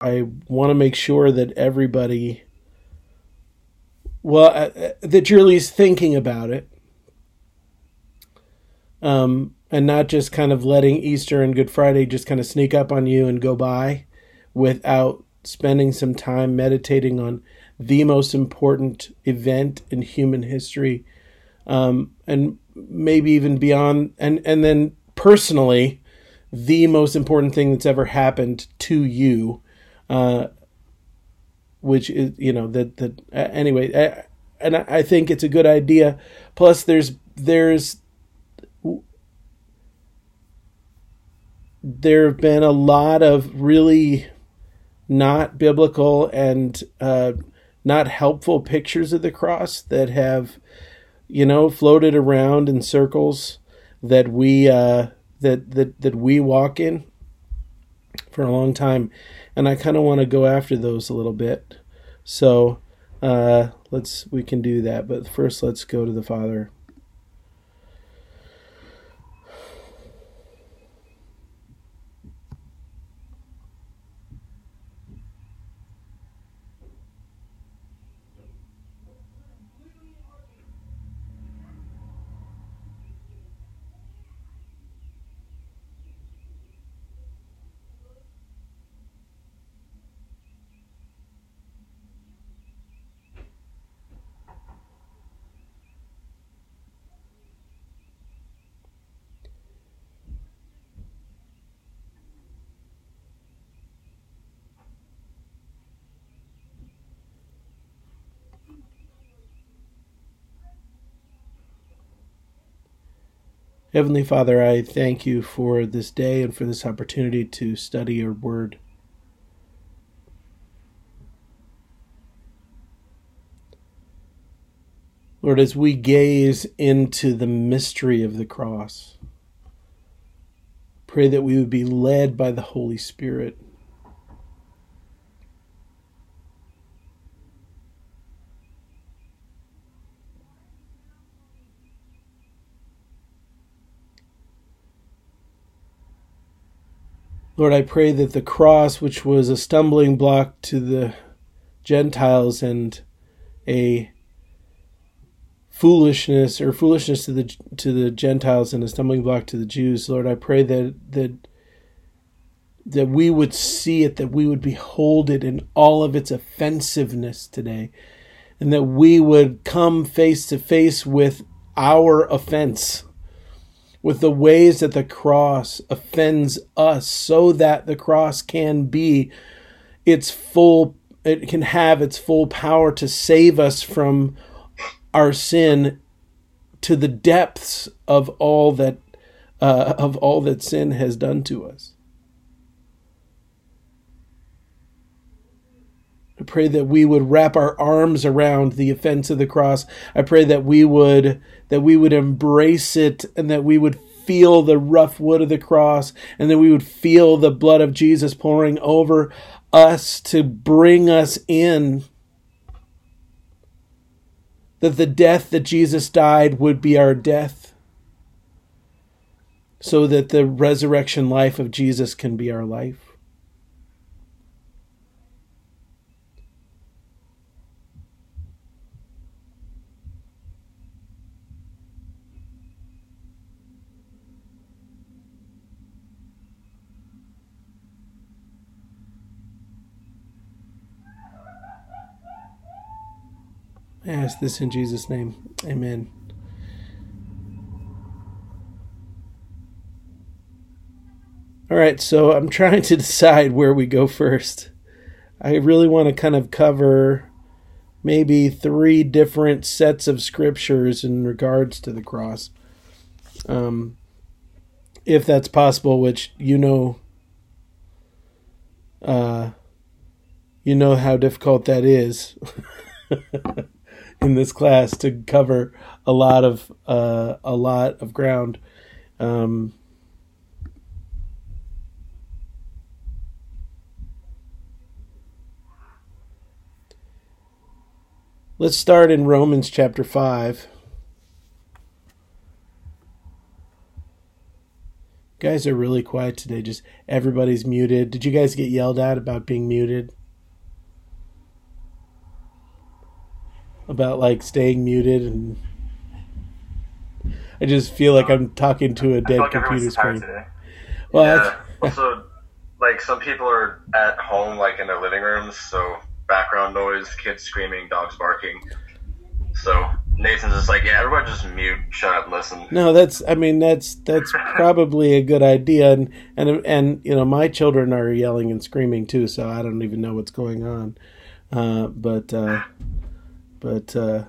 I want to make sure that everybody, well, uh, uh, that you're at least thinking about it. Um, and not just kind of letting Easter and Good Friday just kind of sneak up on you and go by without spending some time meditating on the most important event in human history, um, and maybe even beyond, and and then personally, the most important thing that's ever happened to you, uh, which is you know that that uh, anyway, I, and I think it's a good idea. Plus, there's there's there have been a lot of really not biblical and uh, not helpful pictures of the cross that have, you know, floated around in circles that we uh, that that that we walk in for a long time, and I kind of want to go after those a little bit. So uh, let's we can do that, but first let's go to the Father. Heavenly Father, I thank you for this day and for this opportunity to study your word. Lord, as we gaze into the mystery of the cross, pray that we would be led by the Holy Spirit Lord, I pray that the cross, which was a stumbling block to the Gentiles and a foolishness or foolishness to the to the Gentiles and a stumbling block to the Jews, Lord, I pray that that that we would see it, that we would behold it in all of its offensiveness today, and that we would come face to face with our offense with the ways that the cross offends us so that the cross can be its full it can have its full power to save us from our sin to the depths of all that uh, of all that sin has done to us I pray that we would wrap our arms around the offense of the cross. I pray that we would that we would embrace it and that we would feel the rough wood of the cross and that we would feel the blood of Jesus pouring over us to bring us in. That the death that Jesus died would be our death so that the resurrection life of Jesus can be our life. I ask this in Jesus' name. Amen. All right, so I'm trying to decide where we go first. I really want to kind of cover maybe three different sets of scriptures in regards to the cross. Um, if that's possible, which you know, uh, you know how difficult that is. in this class to cover a lot of uh, a lot of ground. Um, let's start in Romans chapter five. guys are really quiet today. Just everybody's muted. Did you guys get yelled at about being muted? About like staying muted and I just feel like I'm talking to a dead like computer screen. Today. Well, yeah. also, like some people are at home, like in their living rooms, so background noise, kids screaming, dogs barking. So Nathan's just like, yeah, everybody just mute, shut up, listen. No, that's. I mean, that's that's probably a good idea, and and and you know, my children are yelling and screaming too, so I don't even know what's going on. Uh, but uh, but uh,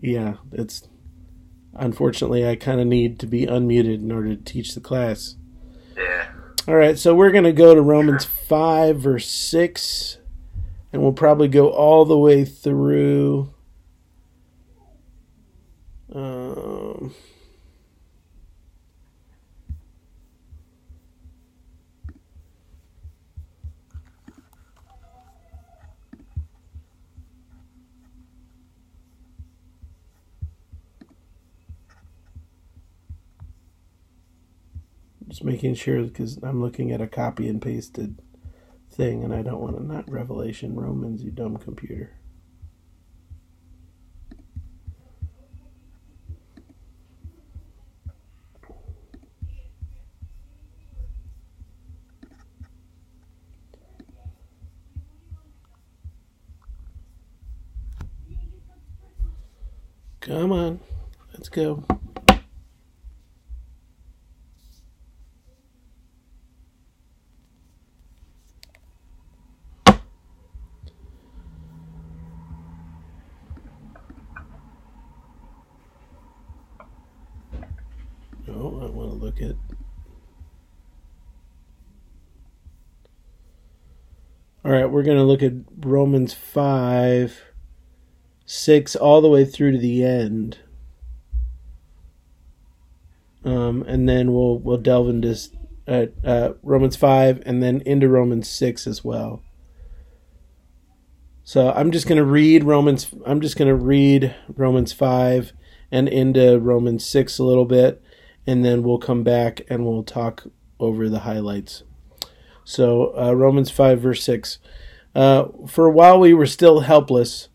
yeah, it's unfortunately I kind of need to be unmuted in order to teach the class. Yeah. All right, so we're going to go to Romans 5, verse 6, and we'll probably go all the way through. Um, just making sure because I'm looking at a copy and pasted thing, and I don't want to not Revelation Romans, you dumb computer. Come on, let's go. I want to look at. All right, we're going to look at Romans 5, 6, all the way through to the end. Um, and then we'll we'll delve into uh, uh, Romans 5 and then into Romans 6 as well. So I'm just going to read Romans I'm just going to read Romans 5 and into Romans 6 a little bit and then we'll come back and we'll talk over the highlights. So, uh, Romans 5, verse 6. Uh, For while we were still helpless,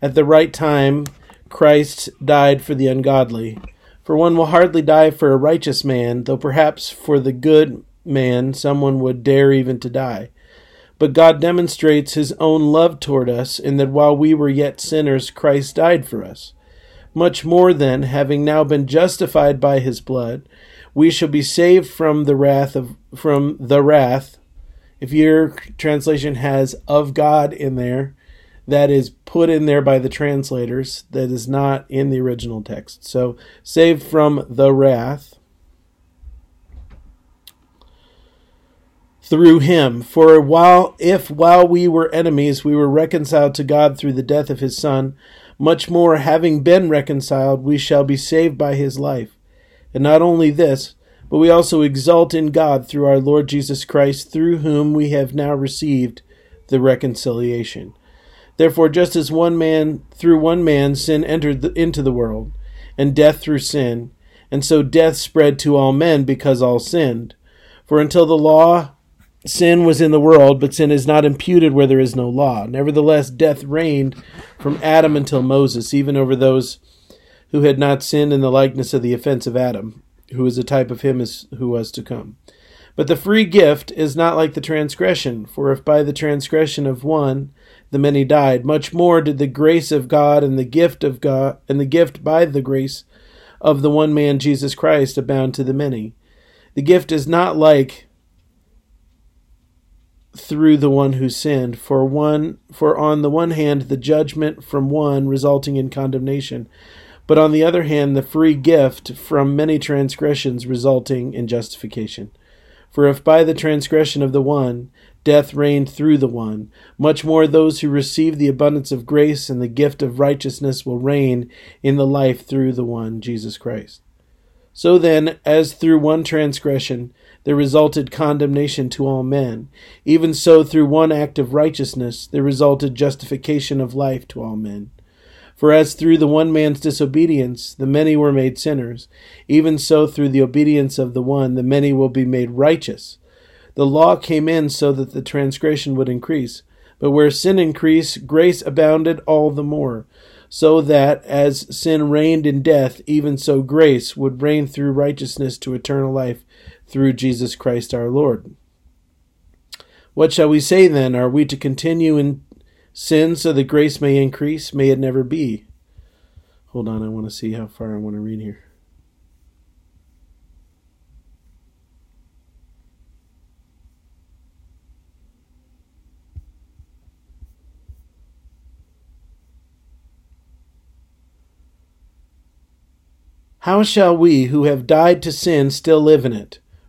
at the right time, Christ died for the ungodly. For one will hardly die for a righteous man, though perhaps for the good man someone would dare even to die. But God demonstrates his own love toward us in that while we were yet sinners, Christ died for us. Much more then, having now been justified by his blood, we shall be saved from the wrath of from the wrath. If your translation has of God in there, that is put in there by the translators. That is not in the original text. So saved from the wrath through him. For while if while we were enemies we were reconciled to God through the death of his son, much more having been reconciled we shall be saved by his life. And not only this, but we also exult in God through our Lord Jesus Christ, through whom we have now received the reconciliation. Therefore, just as one man through one man sin entered the, into the world, and death through sin, and so death spread to all men because all sinned. For until the law, sin was in the world, but sin is not imputed where there is no law. Nevertheless, death reigned from Adam until Moses, even over those who had not sinned in the likeness of the offense of Adam, who is a type of him who was to come. But the free gift is not like the transgression, for if by the transgression of one the many died, much more did the grace of God and the gift of God and the gift by the grace of the one man Jesus Christ abound to the many. The gift is not like through the one who sinned, for one for on the one hand the judgment from one resulting in condemnation, but on the other hand the free gift from many transgressions resulting in justification. For if by the transgression of the one death reigned through the one, much more those who receive the abundance of grace and the gift of righteousness will reign in the life through the one, Jesus Christ. So then, as through one transgression there resulted condemnation to all men, even so through one act of righteousness there resulted justification of life to all men. For as through the one man's disobedience the many were made sinners, even so through the obedience of the one the many will be made righteous. The law came in so that the transgression would increase. But where sin increased, grace abounded all the more, so that as sin reigned in death, even so grace would reign through righteousness to eternal life through Jesus Christ our Lord. What shall we say then? Are we to continue in sin so that grace may increase? May it never be. Hold on, I want to see how far I want to read here. How shall we who have died to sin still live in it?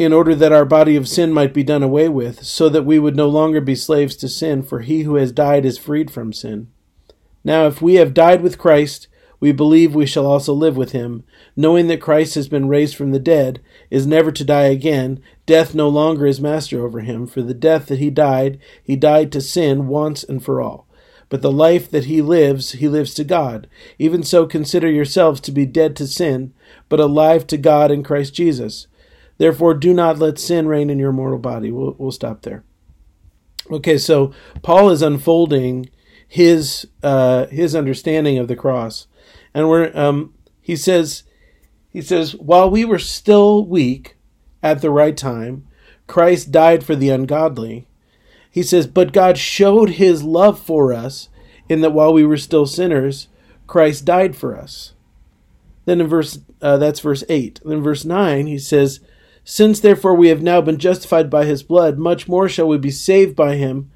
in order that our body of sin might be done away with, so that we would no longer be slaves to sin, for he who has died is freed from sin. Now, if we have died with Christ, we believe we shall also live with him, knowing that Christ has been raised from the dead, is never to die again. Death no longer is master over him, for the death that he died, he died to sin once and for all. But the life that he lives, he lives to God. Even so, consider yourselves to be dead to sin, but alive to God in Christ Jesus. Therefore, do not let sin reign in your mortal body. We'll, we'll stop there. Okay, so Paul is unfolding his uh, his understanding of the cross, and we're um, he says he says while we were still weak at the right time, Christ died for the ungodly. He says, But God showed his love for us in that while we were still sinners, Christ died for us. Then in verse, uh, that's verse 8. Then verse 9, he says, Since therefore we have now been justified by his blood, much more shall we be saved by him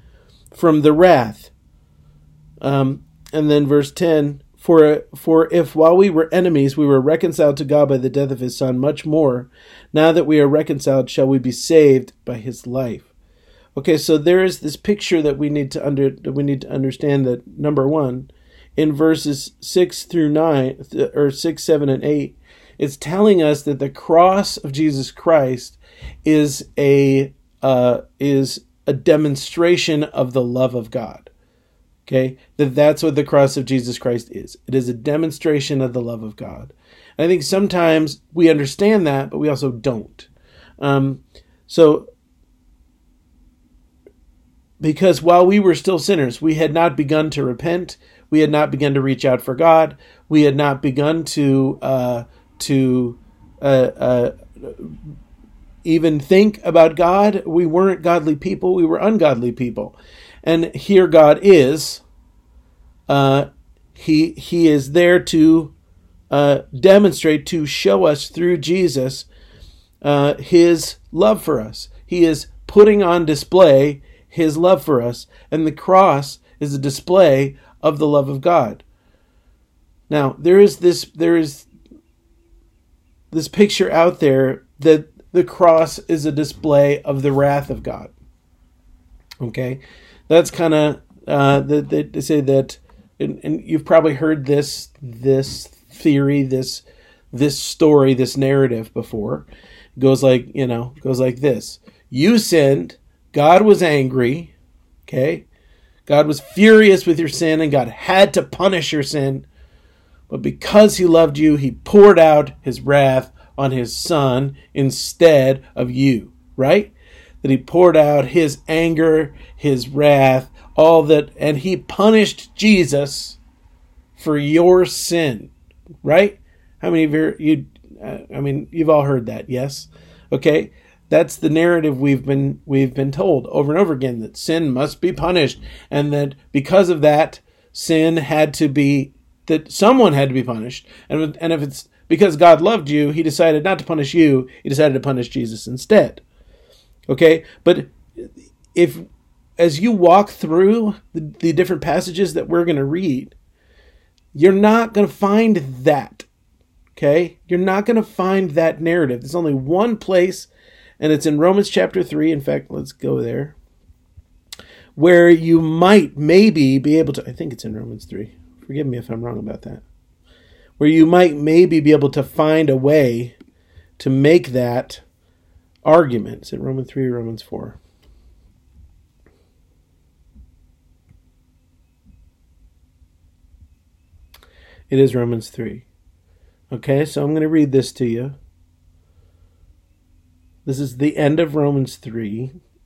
from the wrath. Um, and then verse 10, for, for if while we were enemies we were reconciled to God by the death of his Son, much more, now that we are reconciled, shall we be saved by his life. Okay, so there is this picture that we need to under that we need to understand that number one, in verses six through nine or six, seven, and eight, it's telling us that the cross of Jesus Christ is a uh, is a demonstration of the love of God. Okay, that that's what the cross of Jesus Christ is. It is a demonstration of the love of God. And I think sometimes we understand that, but we also don't. Um, so because while we were still sinners, we had not begun to repent, we had not begun to reach out for God, we had not begun to uh, to uh, uh, even think about God. We weren't godly people; we were ungodly people. And here God is. Uh, he He is there to uh, demonstrate, to show us through Jesus uh, His love for us. He is putting on display his love for us, and the cross is a display of the love of God. Now, there is this there is this picture out there that the cross is a display of the wrath of God. Okay? That's kind of uh, that they say that and, and you've probably heard this this theory, this this story, this narrative before. It goes like, you know, goes like this. You sinned, God was angry, okay? God was furious with your sin, and God had to punish your sin. But because He loved you, He poured out His wrath on His Son instead of you, right? That He poured out His anger, His wrath, all that, and He punished Jesus for your sin, right? How many of you, you I mean, you've all heard that, yes? Okay? That's the narrative we've been we've been told over and over again that sin must be punished and that because of that sin had to be that someone had to be punished and and if it's because God loved you, he decided not to punish you, he decided to punish Jesus instead. Okay? But if as you walk through the, the different passages that we're going to read, you're not going to find that. Okay? You're not going to find that narrative. There's only one place, and it's in Romans chapter 3. In fact, let's go there. Where you might maybe be able to, I think it's in Romans 3. Forgive me if I'm wrong about that. Where you might maybe be able to find a way to make that argument. Is it Romans 3 or Romans 4? It is Romans 3. Okay, so I'm going to read this to you. This is the end of Romans 3.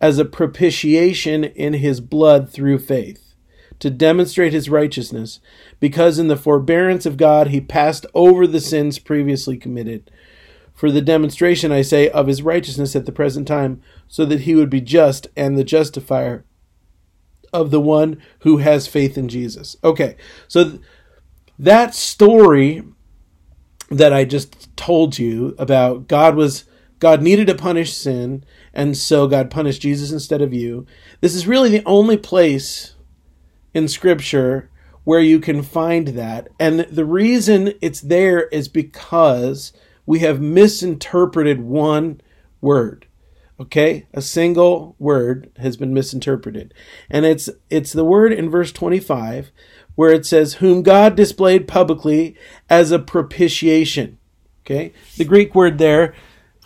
as a propitiation in his blood through faith, to demonstrate his righteousness, because in the forbearance of God he passed over the sins previously committed. For the demonstration, I say, of his righteousness at the present time, so that he would be just and the justifier of the one who has faith in Jesus. Okay, so that story that I just told you about God was God needed to punish sin, and so God punished Jesus instead of you. This is really the only place in Scripture where you can find that. And the reason it's there is because we have misinterpreted one word. Okay? A single word has been misinterpreted. And it's it's the word in verse 25 where it says, whom God displayed publicly as a propitiation. Okay? The Greek word there,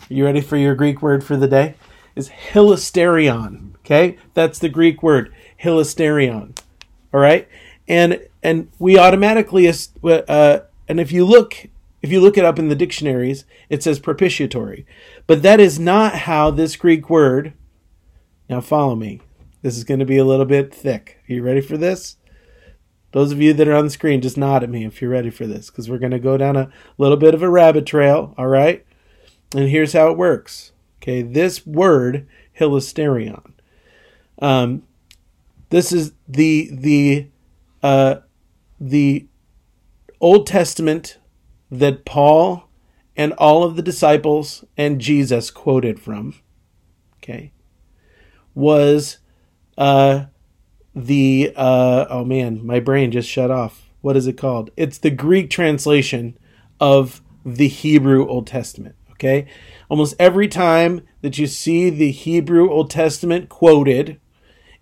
you ready for your Greek word for the day? Is hilasterion. Okay? That's the Greek word, hilasterion. All right? And and we automatically uh, and if you look if you look it up in the dictionaries, it says propitiatory. But that is not how this Greek word Now follow me. This is going to be a little bit thick. Are you ready for this? Those of you that are on the screen, just nod at me if you're ready for this, because we're going to go down a little bit of a rabbit trail, all right? And here's how it works. Okay, this word, hilasterion. Um, this is the the uh, the Old Testament that Paul and all of the disciples and Jesus quoted from. Okay, was uh, the uh, oh man, my brain just shut off. What is it called? It's the Greek translation of the Hebrew Old Testament. Okay, almost every time that you see the Hebrew Old Testament quoted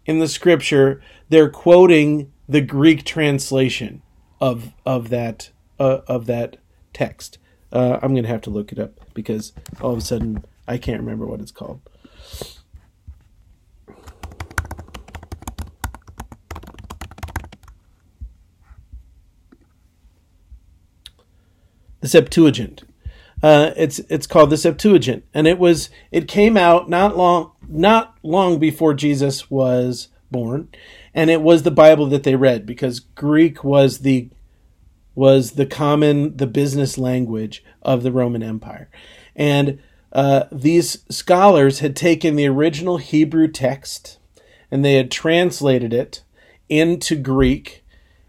in the Scripture, they're quoting the Greek translation of of that uh, of that text. Uh, I'm gonna have to look it up because all of a sudden I can't remember what it's called. the Septuagint. Uh, it's it's called the Septuagint, and it was it came out not long not long before Jesus was born, and it was the Bible that they read because Greek was the was the common the business language of the Roman Empire, and uh, these scholars had taken the original Hebrew text and they had translated it into Greek,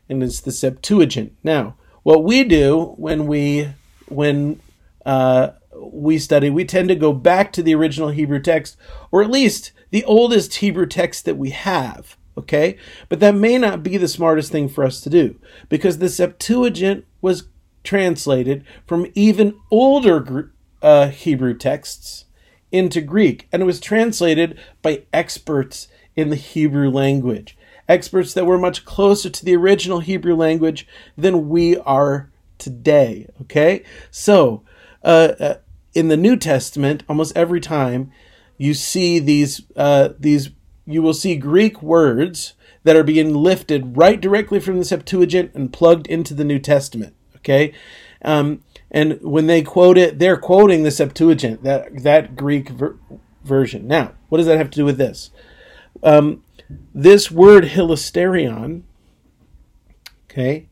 and it's the Septuagint. Now, what we do when we when uh, we study, we tend to go back to the original Hebrew text, or at least the oldest Hebrew text that we have. Okay, but that may not be the smartest thing for us to do because the Septuagint was translated from even older uh, Hebrew texts into Greek, and it was translated by experts in the Hebrew language experts that were much closer to the original Hebrew language than we are today. Okay? So, uh, uh, in the New Testament, almost every time you see these, uh, these, you will see Greek words that are being lifted right directly from the Septuagint and plugged into the New Testament. Okay? Um, and when they quote it, they're quoting the Septuagint, that, that Greek ver- version. Now, what does that have to do with this? Um, this word hilasterion, okay,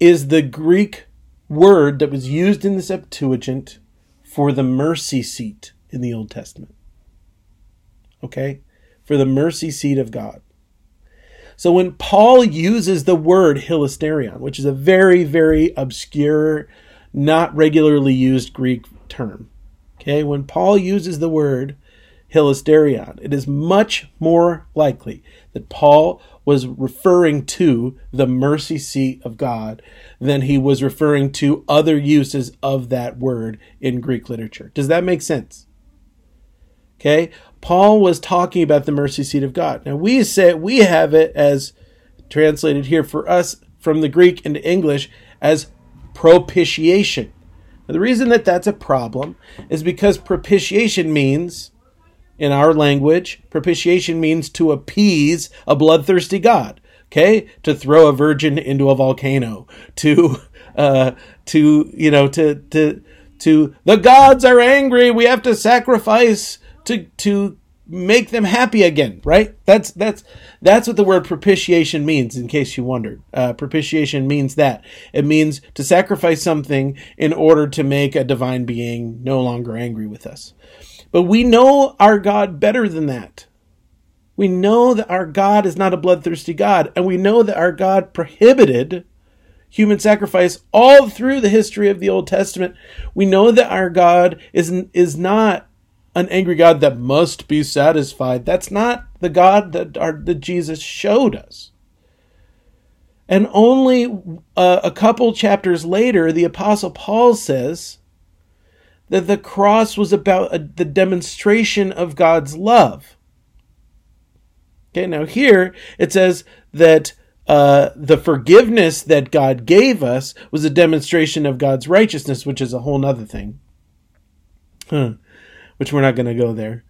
is the Greek word that was used in the Septuagint for the mercy seat in the Old Testament. Okay? For the mercy seat of God. So when Paul uses the word hilasterion, which is a very, very obscure, not regularly used Greek term, okay, when Paul uses the word hilasterion, it is much more likely that Paul was referring to the mercy seat of God than he was referring to other uses of that word in Greek literature. Does that make sense? Okay? Paul was talking about the mercy seat of God. Now we say we have it as translated here for us from the Greek into English as propitiation. Now, the reason that that's a problem is because propitiation means in our language, propitiation means to appease a bloodthirsty god. Okay, to throw a virgin into a volcano, to, uh, to you know, to to to the gods are angry. We have to sacrifice to to make them happy again. Right? That's that's that's what the word propitiation means. In case you wondered, uh, propitiation means that it means to sacrifice something in order to make a divine being no longer angry with us. But we know our God better than that. We know that our God is not a bloodthirsty God, and we know that our God prohibited human sacrifice all through the history of the Old Testament. We know that our God is, is not an angry God that must be satisfied. That's not the God that, our, that Jesus showed us. And only uh, a couple chapters later, the Apostle Paul says that the cross was about a, the demonstration of God's love. Okay, now here it says that uh, the forgiveness that God gave us was a demonstration of God's righteousness, which is a whole other thing. Huh. Which we're not going to go there.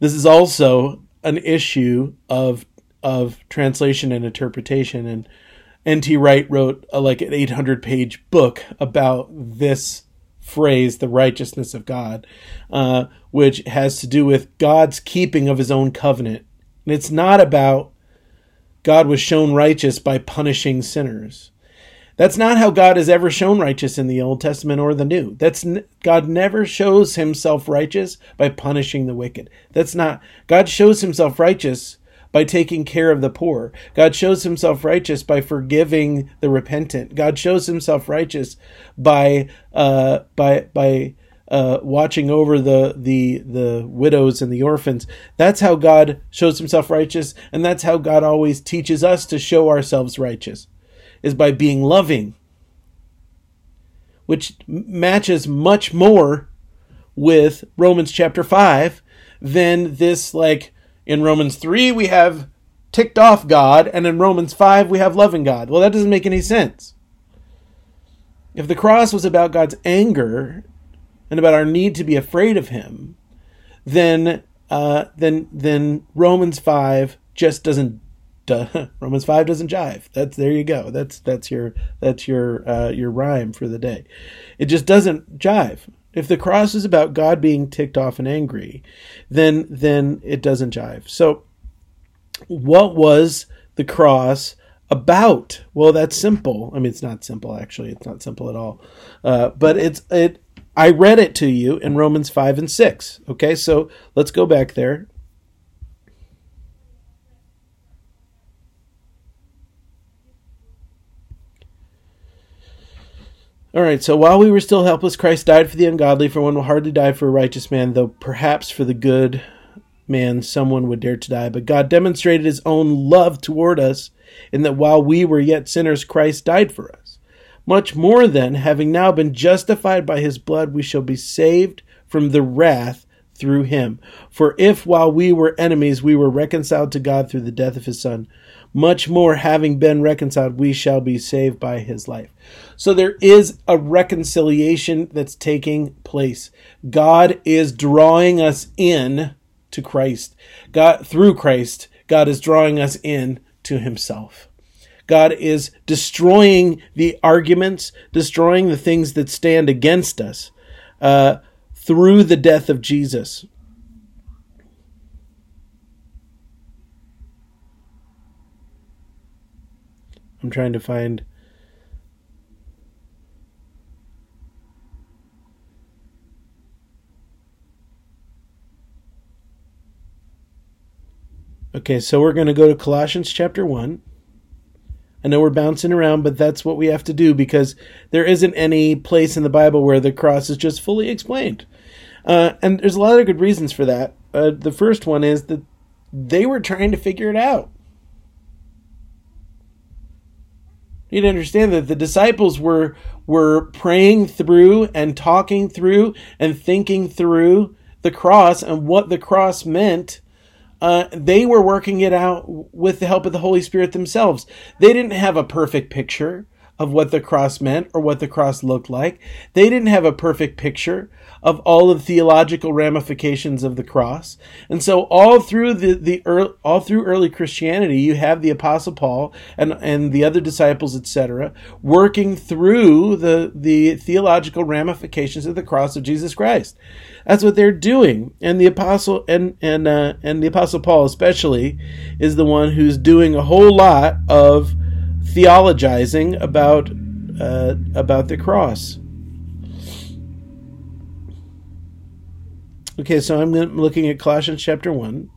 This is also an issue of of translation and interpretation, and N.T. Wright wrote a, like an 800 page book about this phrase, the righteousness of God, uh, which has to do with God's keeping of his own covenant. And it's not about God was shown righteous by punishing sinners. That's not how God is ever shown righteous in the Old Testament or the New. That's God never shows himself righteous by punishing the wicked. That's not God shows himself righteous by taking care of the poor. God shows himself righteous by forgiving the repentant. God shows himself righteous by uh, by by uh, watching over the the the widows and the orphans. That's how God shows himself righteous, and that's how God always teaches us to show ourselves righteous, is by being loving, which matches much more with Romans chapter five than this like in Romans 3, we have ticked off God, and in Romans 5, we have loving God. Well, that doesn't make any sense. If the cross was about God's anger and about our need to be afraid of Him, then uh, then then Romans five just doesn't. Duh, Romans five doesn't jive. That's there you go. That's that's your that's your uh, your rhyme for the day. It just doesn't jive. If the cross is about God being ticked off and angry, then then it doesn't jive. So what was the cross about? Well, that's simple. I mean, it's not simple actually. It's not simple at all. Uh, but it's it. I read it to you in Romans five and six. Okay, so let's go back there. All right, so while we were still helpless, Christ died for the ungodly, for one will hardly die for a righteous man, though perhaps for the good man someone would dare to die. But God demonstrated his own love toward us in that while we were yet sinners, Christ died for us. Much more then, having now been justified by his blood, we shall be saved from the wrath through him. For if while we were enemies, we were reconciled to God through the death of his Son, much more having been reconciled, we shall be saved by his life. So there is a reconciliation that's taking place. God is drawing us in to Christ. God through Christ, God is drawing us in to himself. God is destroying the arguments, destroying the things that stand against us uh, through the death of Jesus. I'm trying to find. Okay, so we're going to go to Colossians chapter 1. I know we're bouncing around, but that's what we have to do because there isn't any place in the Bible where the cross is just fully explained. Uh, and there's a lot of good reasons for that. Uh, the first one is that they were trying to figure it out. You need to understand that the disciples were were praying through and talking through and thinking through the cross and what the cross meant uh, they were working it out with the help of the Holy Spirit themselves. They didn't have a perfect picture of what the cross meant or what the cross looked like. They didn't have a perfect picture of all of the theological ramifications of the cross. And so all through the, the early, all through early Christianity, you have the apostle Paul and, and the other disciples, etc., working through the, the theological ramifications of the cross of Jesus Christ. That's what they're doing. And the apostle and, and, uh, and the apostle Paul especially is the one who's doing a whole lot of theologizing about uh, about the cross. Okay, so I'm looking at Colossians chapter 1.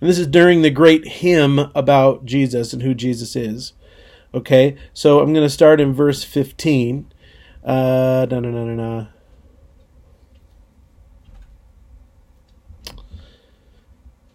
And this is during the great hymn about Jesus and who Jesus is. Okay, so I'm going to start in verse 15. Uh, no, no, no, no, no.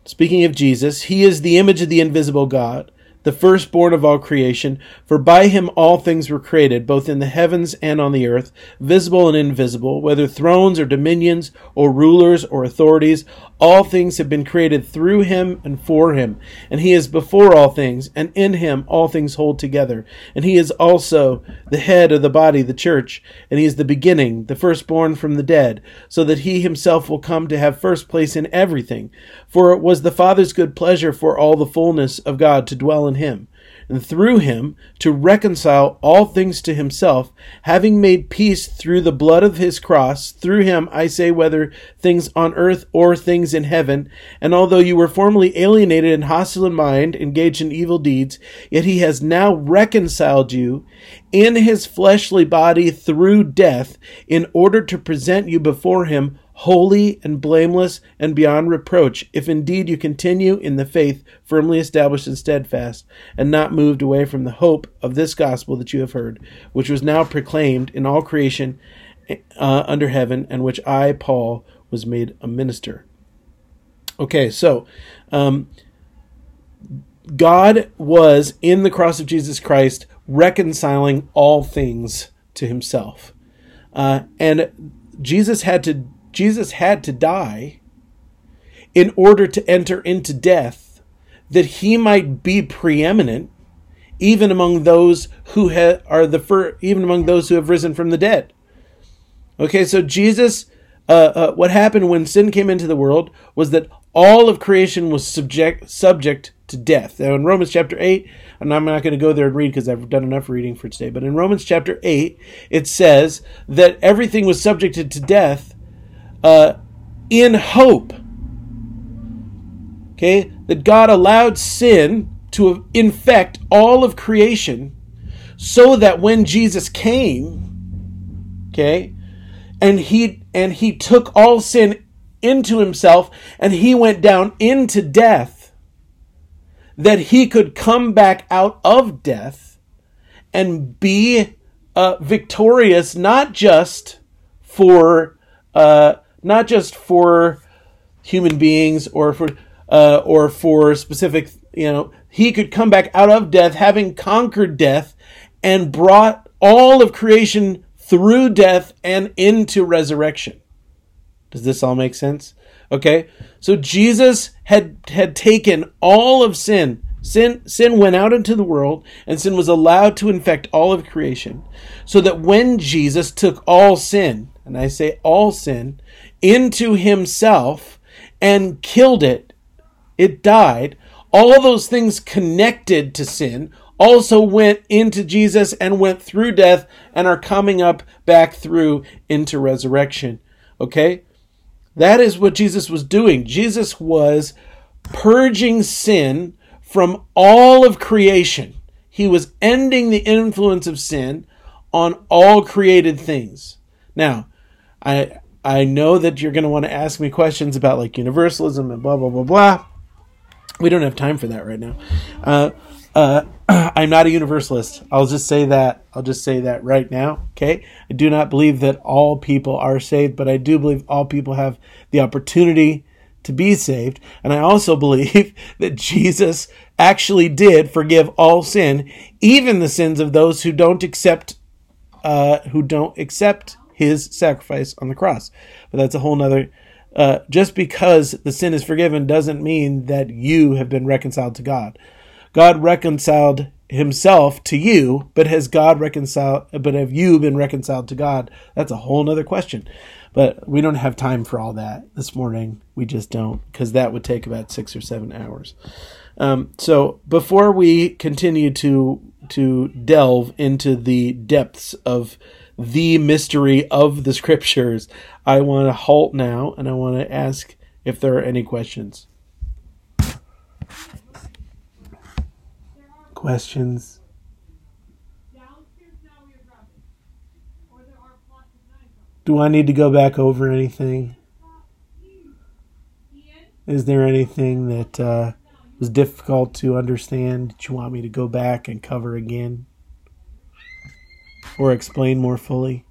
Speaking of Jesus, he is the image of the invisible God the firstborn of all creation. For by him all things were created, both in the heavens and on the earth, visible and invisible, whether thrones or dominions or rulers or authorities. All things have been created through him and for him. And he is before all things, and in him all things hold together. And he is also the head of the body, the church. And he is the beginning, the firstborn from the dead, so that he himself will come to have first place in everything. For it was the Father's good pleasure for all the fullness of God to dwell in him and through him to reconcile all things to himself, having made peace through the blood of his cross. Through him, I say, whether things on earth or things in heaven. And although you were formerly alienated and hostile in mind, engaged in evil deeds, yet he has now reconciled you in his fleshly body through death, in order to present you before him holy and blameless and beyond reproach, if indeed you continue in the faith firmly established and steadfast, and not moved away from the hope of this gospel that you have heard, which was now proclaimed in all creation uh, under heaven, and which I, Paul, was made a minister. Okay, so um, God was in the cross of Jesus Christ reconciling all things to himself. Uh, and Jesus had to Jesus had to die in order to enter into death, that he might be preeminent even among those who ha- are the fir- even among those who have risen from the dead. Okay, so Jesus, uh, uh, what happened when sin came into the world was that all of creation was subject subject to death. Now, in Romans chapter eight, and I'm not going to go there and read because I've done enough reading for today. But in Romans chapter eight, it says that everything was subjected to death uh, in hope. Okay, that God allowed sin to infect all of creation so that when Jesus came, okay, and he and he took all sin into himself and he went down into death that he could come back out of death and be uh, victorious not just for uh, not just for human beings or for uh, or for specific you know he could come back out of death having conquered death and brought all of creation through death and into resurrection. Does this all make sense? Okay. So jesus had had taken all of sin. Sin sin went out into the world and sin was allowed to infect all of creation. So that when jesus took all sin and i say all sin into himself and killed it. It died. All those things connected to sin also went into Jesus and went through death and are coming up back through into resurrection. Okay? That is what Jesus was doing. Jesus was purging sin from all of creation. he was ending the influence of sin on all created things. Now, I I know that you're going to want to ask me questions about like universalism and blah blah blah blah. We don't have time for that right now. Uh, uh, I'm not a universalist. I'll just say that. I'll just say that right now. Okay. I do not believe that all people are saved, but I do believe all people have the opportunity to be saved. And I also believe that Jesus actually did forgive all sin, even the sins of those who don't accept, uh, who don't accept his sacrifice on the cross. But that's a whole nother. Uh, just because the sin is forgiven doesn't mean that you have been reconciled to God. God reconciled himself to you, but has God reconciled, but have you been reconciled to God? That's a whole nother question. But we don't have time for all that this morning. We just don't, because that would take about six or seven hours. Um, so before we continue to to delve into the depths of the mystery of the scriptures, I want to halt now and I want to ask if there are any questions. Questions? Do I need to go back over anything? Is there anything that uh, was difficult to understand that you want me to go back and cover again? Or explain more fully?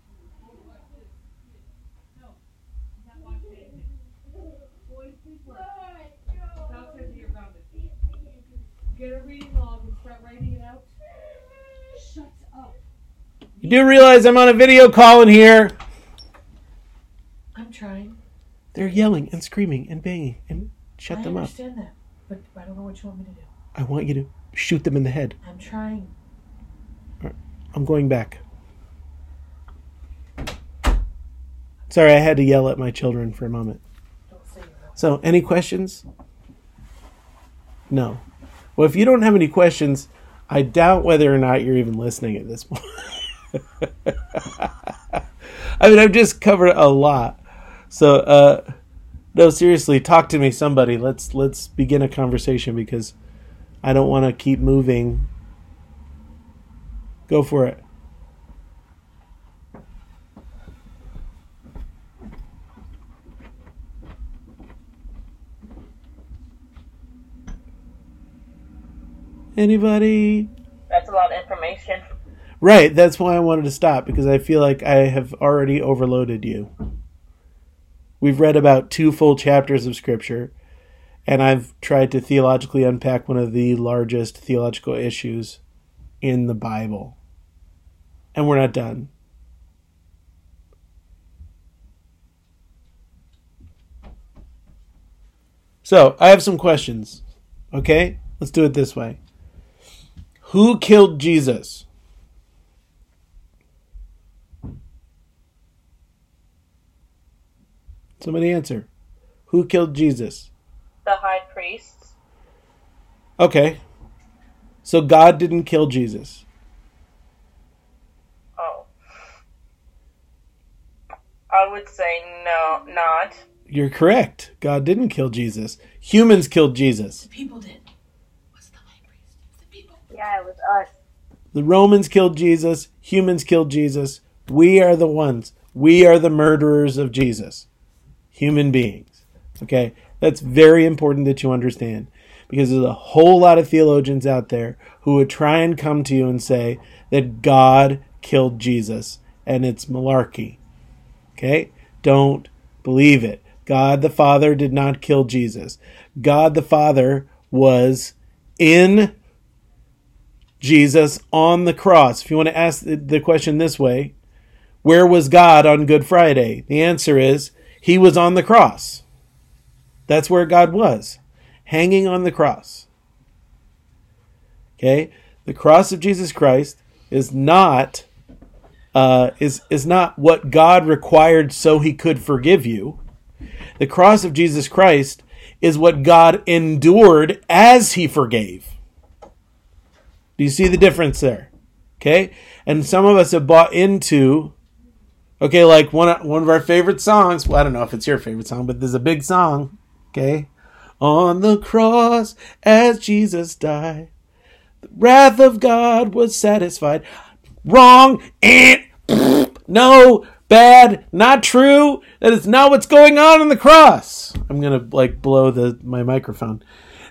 You do realize I'm on a video call in here? I'm trying. They're yelling and screaming and banging and shut I them up. I understand that, but I don't know what you want me to do. I want you to shoot them in the head. I'm trying. I'm going back. Sorry, I had to yell at my children for a moment. So, any questions? No. Well, if you don't have any questions, I doubt whether or not you're even listening at this point. I mean, I've just covered a lot. So, uh, no, seriously, talk to me, somebody. Let's let's begin a conversation because I don't want to keep moving. Go for it. Anybody? That's a lot of information. Right, that's why I wanted to stop because I feel like I have already overloaded you. We've read about two full chapters of scripture, and I've tried to theologically unpack one of the largest theological issues in the Bible. And we're not done. So, I have some questions. Okay? Let's do it this way. Who killed Jesus? Somebody answer. Who killed Jesus? The high priests. Okay. So God didn't kill Jesus. Oh. I would say no, not. You're correct. God didn't kill Jesus. Humans killed Jesus. The people did. What's the high priest? The people. Yeah, it was us. The Romans killed Jesus. Humans killed Jesus. We are the ones. We are the murderers of Jesus. Human beings. Okay? That's very important that you understand because there's a whole lot of theologians out there who would try and come to you and say that God killed Jesus and it's malarkey. Okay? Don't believe it. God the Father did not kill Jesus. God the Father was in Jesus on the cross. If you want to ask the- question this way, where was God on Good Friday? The answer is he was on the cross. That's where God was, hanging on the cross. Okay? The cross of Jesus Christ is not uh, is is not what God required so he could forgive you. The cross of Jesus Christ is what God endured as he forgave. Do you see the difference there? Okay? And some of us have bought into okay, like one one of our favorite songs. Well, I don't know if it's your favorite song, but there's a big song, okay? On the cross as Jesus died, The wrath of God was satisfied. Wrong. Eh. No. Bad. Not true. That is not what's going on on the cross. I'm gonna like blow the my microphone.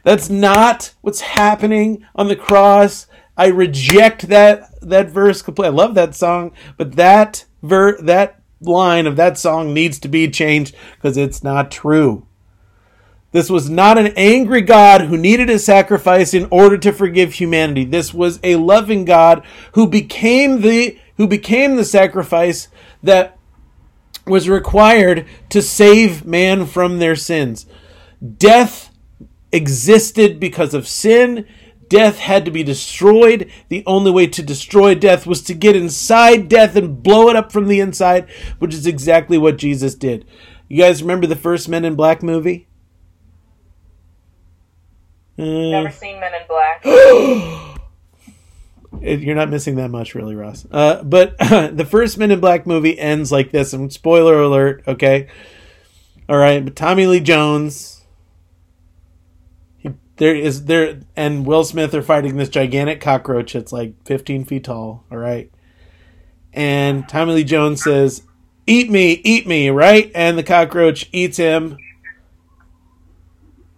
That's not what's happening on the cross. I reject that that verse completely. I love that song, but that ver that line of that song needs to be changed because it's not true. This was not an angry God who needed a sacrifice in order to forgive humanity. This was a loving God who became the who became the sacrifice that was required to save man from their sins. Death existed because of sin. Death had to be destroyed. The only way to destroy death was to get inside death and blow it up from the inside, which is exactly what Jesus did. You guys remember the first Men in Black movie? Never seen Men in Black. it- you're not missing that much, really, Ross. Uh, but the first Men in Black movie ends like this. And spoiler alert, okay? All right, but Tommy Lee Jones, he, there is there, and Will Smith are fighting this gigantic cockroach that's like 15 feet tall. All right, and Tommy Lee Jones says, "Eat me, eat me," right? And the cockroach eats him.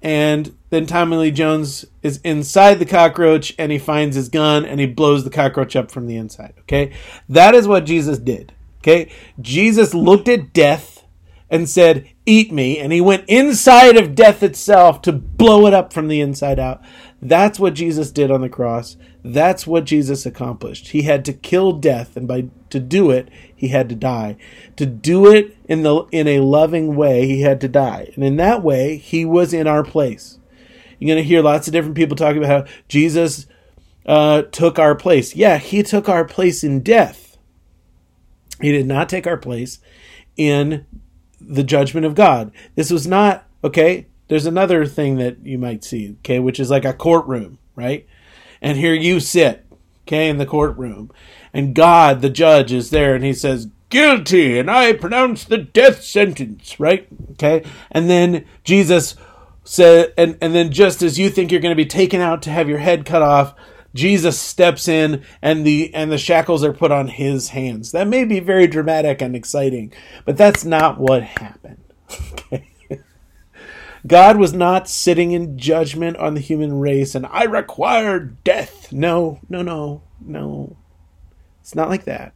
And then Tommy Lee Jones is inside the cockroach and he finds his gun and he blows the cockroach up from the inside. Okay? That is what Jesus did. Okay? Jesus looked at death and said, Eat me. And he went inside of death itself to blow it up from the inside out. That's what Jesus did on the cross. That's what Jesus accomplished. He had to kill death, and by to do it, he had to die. To do it in the in a loving way, he had to die. And in that way, he was in our place. You're going to hear lots of different people talking about how Jesus uh, took our place. Yeah, he took our place in death. He did not take our place in the judgment of God. This was not, okay, there's another thing that you might see, okay, which is like a courtroom, right? And here you sit, okay, in the courtroom. And God, the judge, is there and he says, guilty, and I pronounce the death sentence, right? Okay. And then Jesus said, and, and then just as you think you're going to be taken out to have your head cut off, Jesus steps in and the and the shackles are put on his hands. That may be very dramatic and exciting, but that's not what happened. Okay. God was not sitting in judgment on the human race and I require death. No, no, no, no. It's not like that.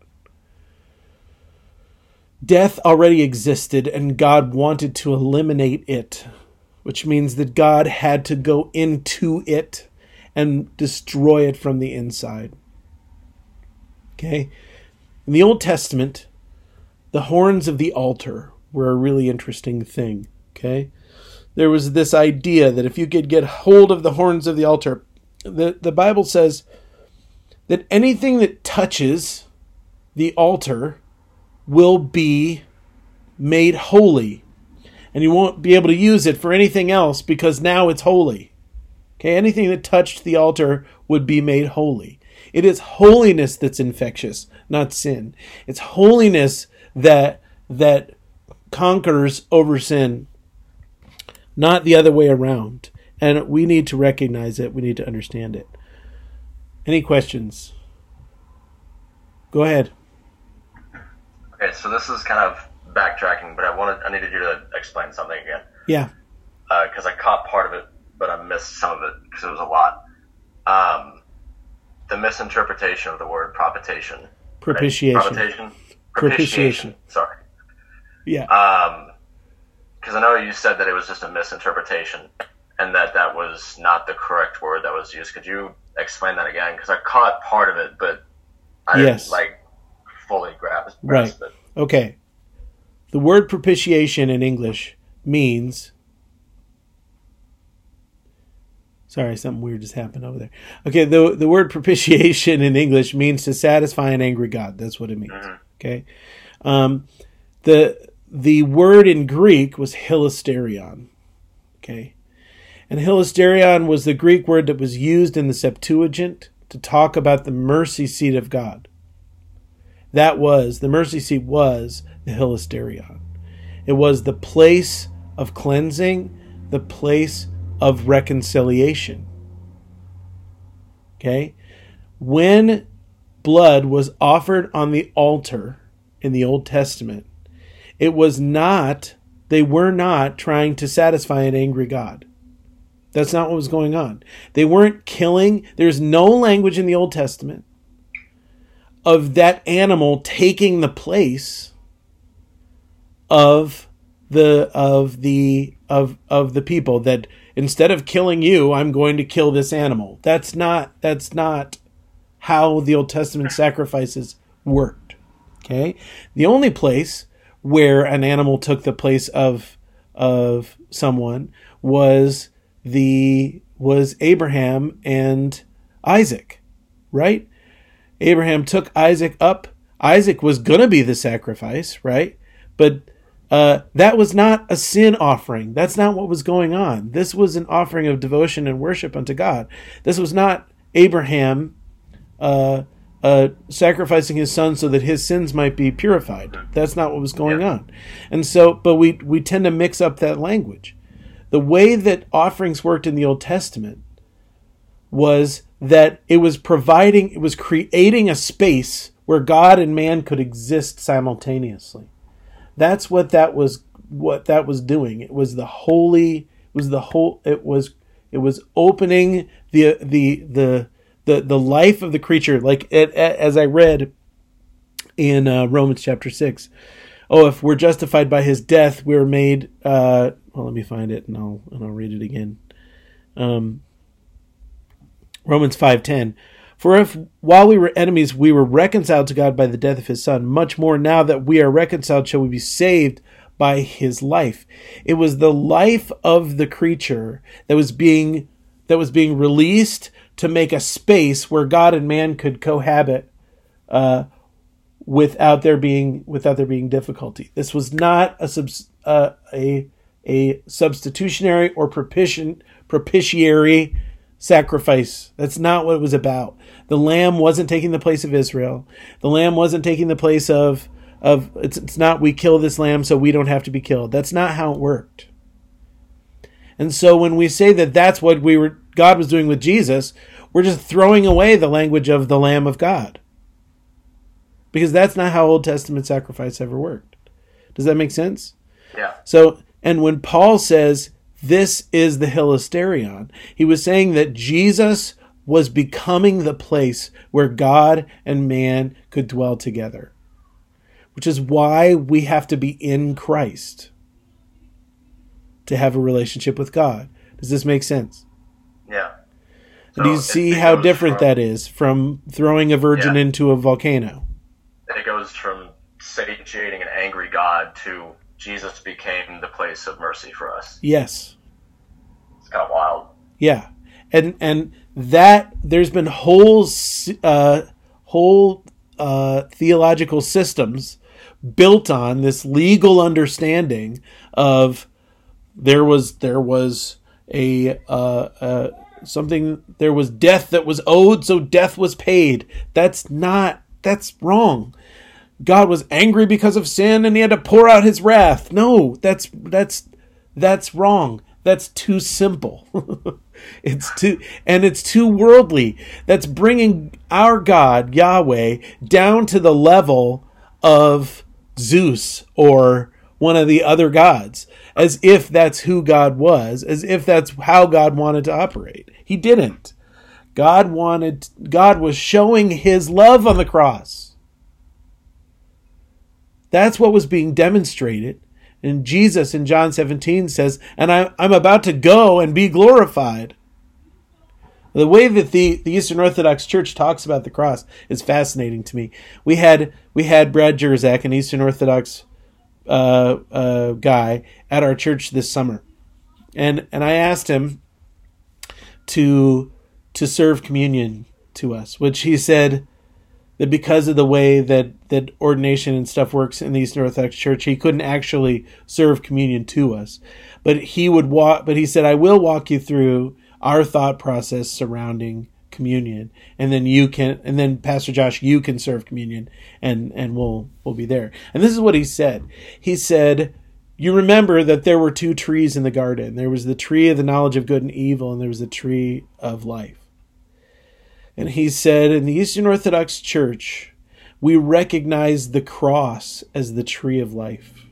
Death already existed and God wanted to eliminate it, which means that God had to go into it and destroy it from the inside. Okay? In the Old Testament, the horns of the altar were a really interesting thing. Okay? There was this idea that if you could get hold of the horns of the altar, the, the Bible says that anything that touches the altar will be made holy. And you won't be able to use it for anything else because now it's holy. Okay, anything that touched the altar would be made holy. It is holiness that's infectious, not sin. It's holiness that that conquers over sin, not the other way around. And we need to recognize it. We need to understand it. Any questions? Go ahead. Okay, so this is kind of backtracking, but I wanted I needed you to explain something again Yeah. because I caught part of it, but I missed some of it because it was a lot. Um, the misinterpretation of the word propitiation. right? Propitiation. Propitiation. Sorry. Yeah. Um, because I know you said that it was just a misinterpretation and that that was not the correct word that was used. Could you explain that again? Because I caught part of it, but I Yes. didn't like fully grasp, Right. grasp it. Okay. The word propitiation in English means. Sorry, something weird just happened over there. Okay, the the word propitiation in English means to satisfy an angry God. That's what it means. Okay, um, the the word in Greek was hilasterion. Okay, and hilasterion was the Greek word that was used in the Septuagint to talk about the mercy seat of God that was the mercy seat was the hilasterion it was the place of cleansing the place of reconciliation Okay? When blood was offered on the altar in the Old Testament, it was not, they were not trying to satisfy an angry God. That's not what was going on. They weren't killing, there's no language in the Old Testament of that animal taking the place of the of the of of the people that instead of killing you i'm going to kill this animal. That's not that's not how the old testament sacrifices worked. Okay? The only place where an animal took the place of of someone was the was abraham and isaac right? Abraham took isaac up. Isaac was going to be the sacrifice right? But uh, that was not a sin offering. That's not what was going on. This was an offering of devotion and worship unto God. This was not Abraham uh, uh, sacrificing his son so that his sins might be purified. That's not what was going Yeah. on. And so, but we we tend to mix up that language. The way that offerings worked in the Old Testament was that it was providing, it was creating a space where God and man could exist simultaneously that's what that was what that was doing. It was the holy it was the whole it was it was opening the the the the, the life of the creature. Like it, as i read in uh, romans chapter 6 oh if we're justified by his death we're made uh well let me find it and i'll and i'll read it again. Um romans 5:10 for if while we were enemies, we were reconciled to God by the death of his Son, much more now that we are reconciled shall we be saved by his life. It was the life of the creature that was being that was being released to make a space where God and man could cohabit uh, without there being without there being difficulty. This was not a subs, uh, a a substitutionary or propitian, propitiatory sacrifice. That's not what it was about. The lamb wasn't taking the place of Israel. The lamb wasn't taking the place of of it's, it's not we kill this lamb so we don't have to be killed. That's not how it worked. And so when we say that that's what we were God was doing with Jesus, we're just throwing away the language of the lamb of God. Because that's not how Old Testament sacrifice ever worked. Does that make sense? Yeah. So, and when Paul says this is the Hilasterion, he was saying that Jesus was becoming the place where God and man could dwell together, which is why we have to be in Christ to have a relationship with God. Does this make sense? Yeah. Do you see how different from- that is from throwing a virgin Yeah. into a volcano? It goes from satiating an angry God to Jesus became the place of mercy for us. Yes. It's kind of wild. Yeah, and and that there's been whole uh, whole uh, theological systems built on this legal understanding of there was there was a uh, uh, something there was death that was owed, so death was paid. That's not that's wrong. God was angry because of sin and he had to pour out his wrath. No, that's that's that's wrong. That's too simple. it's too and it's too worldly. That's bringing our God, Yahweh, down to the level of Zeus or one of the other gods as if that's who God was, as if that's how God wanted to operate. He didn't. God wanted God was showing his love on the cross. That's what was being demonstrated. And Jesus in John 17 says, And I, I'm about to go and be glorified. The way that the, the Eastern Orthodox Church talks about the cross is fascinating to me. We had we had Brad Jersak, an Eastern Orthodox uh, uh, guy, at our church this summer, and and I asked him to to serve communion to us, which he said that because of the way that that ordination and stuff works in the Eastern Orthodox Church, he couldn't actually serve communion to us. But he would walk. But he said, "I will walk you through our thought process surrounding communion, and then you can, and then Pastor Josh, you can serve communion, and and we'll we'll be there." And this is what he said. He said. You remember that there were two trees in the garden. There was the tree of the knowledge of good and evil, and there was the tree of life. And he said, in the Eastern Orthodox Church, we recognize the cross as the tree of life.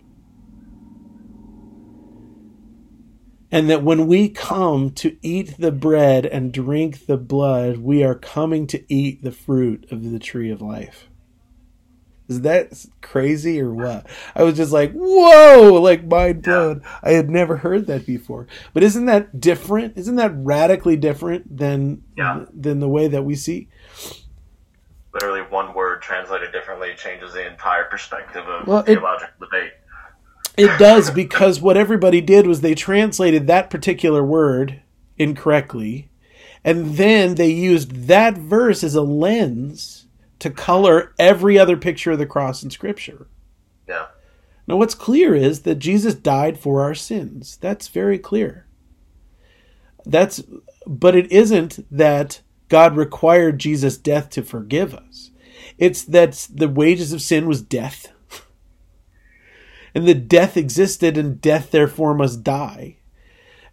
And that when we come to eat the bread and drink the blood, we are coming to eat the fruit of the tree of life. Is that crazy or what? I was just like, whoa, like mind blown. I had never heard that before. But isn't that different? Isn't that radically different than Yeah. than the way that we see? Literally, one word translated differently changes the entire perspective of Well, it- theological debate. It does because what everybody did was they translated that particular word incorrectly, and then they used that verse as a lens to color every other picture of the cross in Scripture. Yeah. Now, what's clear is that Jesus died for our sins. That's very clear. That's, but it isn't that God required Jesus' death to forgive us. It's that the wages of sin was death, and the death existed, and death therefore must die.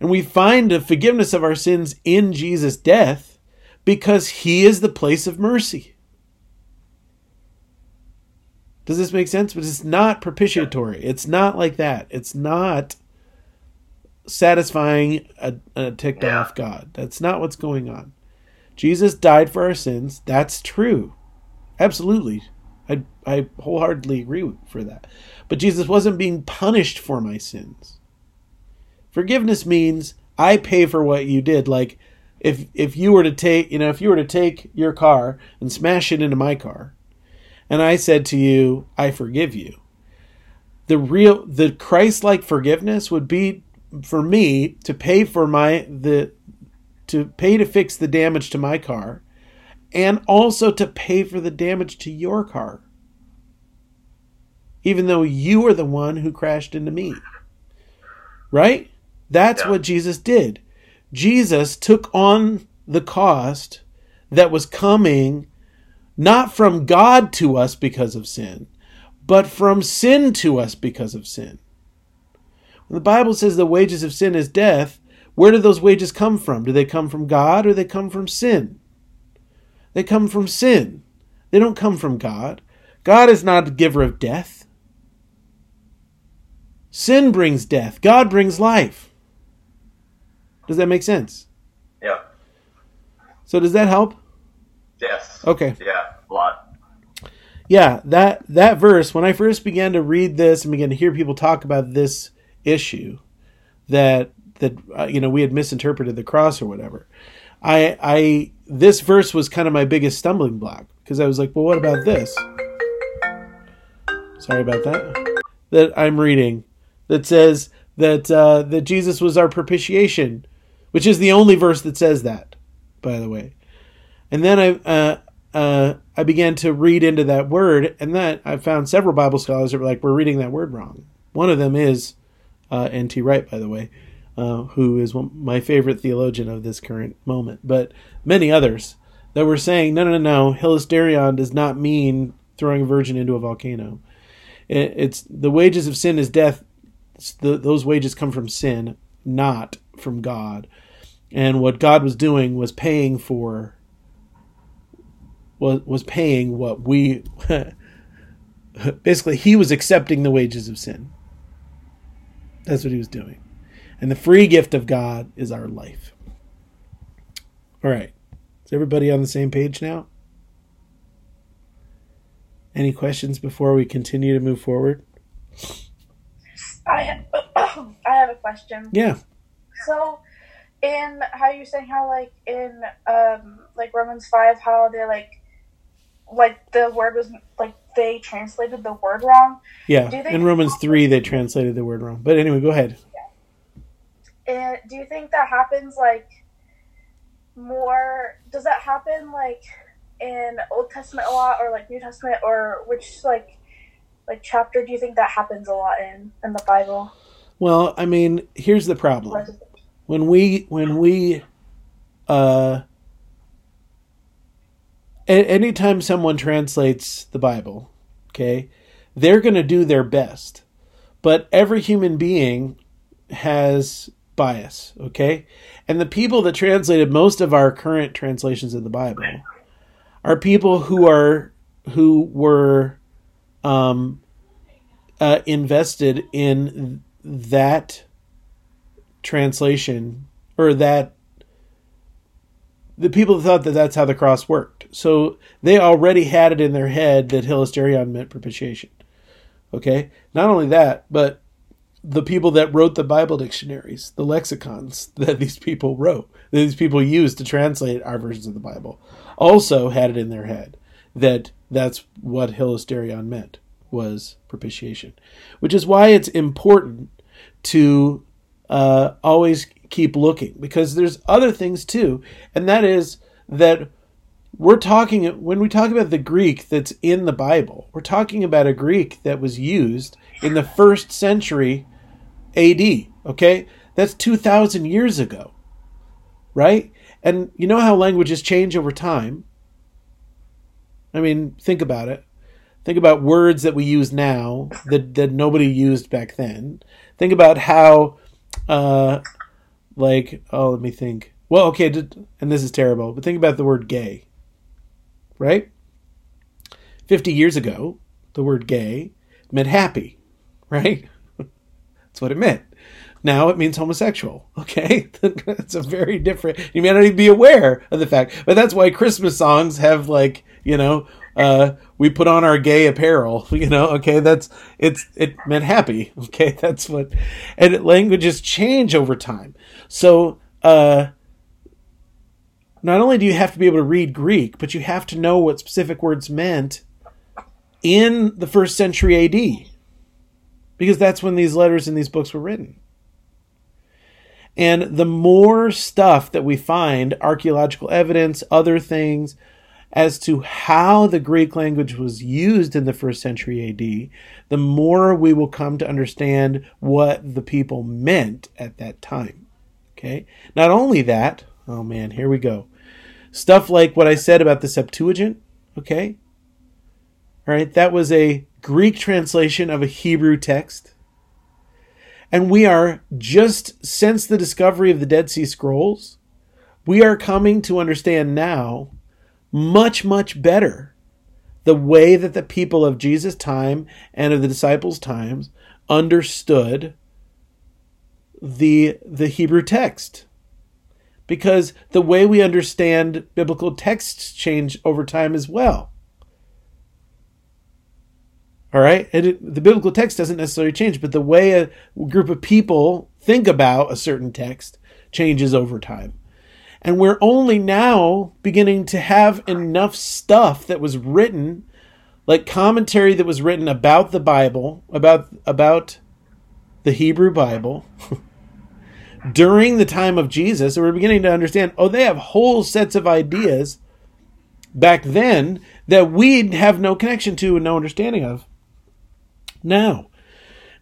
And we find the forgiveness of our sins in Jesus' death because He is the place of mercy. Does this make sense? But it's not propitiatory. It's not like that. It's not satisfying a, a ticked Yeah. off God. That's not what's going on. Jesus died for our sins. That's true. Absolutely. I, I wholeheartedly agree with- for that. But Jesus wasn't being punished for my sins. Forgiveness means I pay for what you did. Like if if you were to take you know, if you were to take your car and smash it into my car, and I said to you, I forgive you. The real the Christ like forgiveness would be for me to pay for my the to pay to fix the damage to my car and also to pay for the damage to your car. Even though you are the one who crashed into me. Right? That's Yeah. what Jesus did. Jesus took on the cost that was coming not from God to us because of sin, but from sin to us because of sin. When the Bible says the wages of sin is death, where do those wages come from? Do they come from God or do they come from sin? They come from sin. They don't come from God. God is not a giver of death. Sin brings death. God brings life. Does that make sense? Yeah. So does that help? Yes. Okay. Yeah. A lot. yeah that that verse when i first began to read this and began to hear people talk about this issue that that uh, you know we had misinterpreted the cross or whatever i i this verse was kind of my biggest stumbling block because i was like well what about this sorry about that that i'm reading that says that uh, that jesus was our propitiation which is the only verse that says that by the way and then I uh, uh, I began to read into that word, and that I found several Bible scholars that were like, "We're reading that word wrong." One of them is uh, N.T. Wright, by the way, uh, who is one, my favorite theologian of this current moment, but many others that were saying, "No, no, no, no. Hilasterion does not mean throwing a virgin into a volcano. It, it's the wages of sin is death. The, those wages come from sin, not from God." And what God was doing was paying for was was paying what we basically he was accepting the wages of sin. That's what he was doing. And the free gift of God is our life. All right. Is everybody on the same page now? Any questions before we continue to move forward? I I have a question. Yeah. So, in how you're saying how like in um like Romans five, how they're like like the word was like they translated the word wrong. Yeah. In Romans 3 they translated the word wrong. But anyway, go ahead. Yeah. And do you think that happens like more? Does that happen like in Old Testament a lot, or like New Testament, or which like like chapter do you think that happens a lot in in the Bible? Well, I mean, here's the problem. when we when we uh anytime someone translates the bible okay they're going to do their best but every human being has bias okay? And the people that translated most of our current translations of the bible are people who are who were um, uh, invested in that translation or that the people thought that that's how the cross worked. So they already had it in their head that hilasterion meant propitiation. Okay? Not only that, but the people that wrote the Bible dictionaries, the lexicons that these people wrote, that these people used to translate our versions of the Bible, also had it in their head that that's what hilasterion meant was propitiation, which is why it's important to uh, always keep looking because there's other things too, and that is that we're talking when we talk about the Greek that's in the Bible, we're talking about a Greek that was used in the first century AD. Okay, that's two thousand years ago, right? And you know how languages change over time. I mean, think about it. Think about words that we use now that, that nobody used back then. Think about how, uh, like, oh, let me think. Well, okay, and this is terrible, but think about the word gay, right? 50 years ago, the word gay meant happy, right? That's what it meant. Now it means homosexual. Okay, that's a very different. You may not even be aware of the fact, but that's why Christmas songs have like you know, uh, we put on our gay apparel. You know, okay, that's it's it meant happy. Okay, that's what, and languages change over time. So uh, not only do you have to be able to read Greek, but you have to know what specific words meant in the first century AD, because that's when these letters and these books were written. And the more stuff that we find, archaeological evidence, other things, as to how the Greek language was used in the first century AD, the more we will come to understand what the people meant at that time. Okay? Not only that, oh man, here we go. Stuff like what I said about the Septuagint, okay? All right, that was a Greek translation of a Hebrew text. And we are just since the discovery of the Dead Sea Scrolls, we are coming to understand now much, much better the way that the people of Jesus' time and of the disciples' times understood the the Hebrew text. Because the way we understand biblical texts change over time as well. All right? And it, the biblical text doesn't necessarily change, but the way a group of people think about a certain text changes over time. And we're only now beginning to have enough stuff that was written, like commentary that was written about the Bible, about about the Hebrew Bible, during the time of Jesus, and we're beginning to understand, oh, they have whole sets of ideas back then that we have no connection to and no understanding of. Now,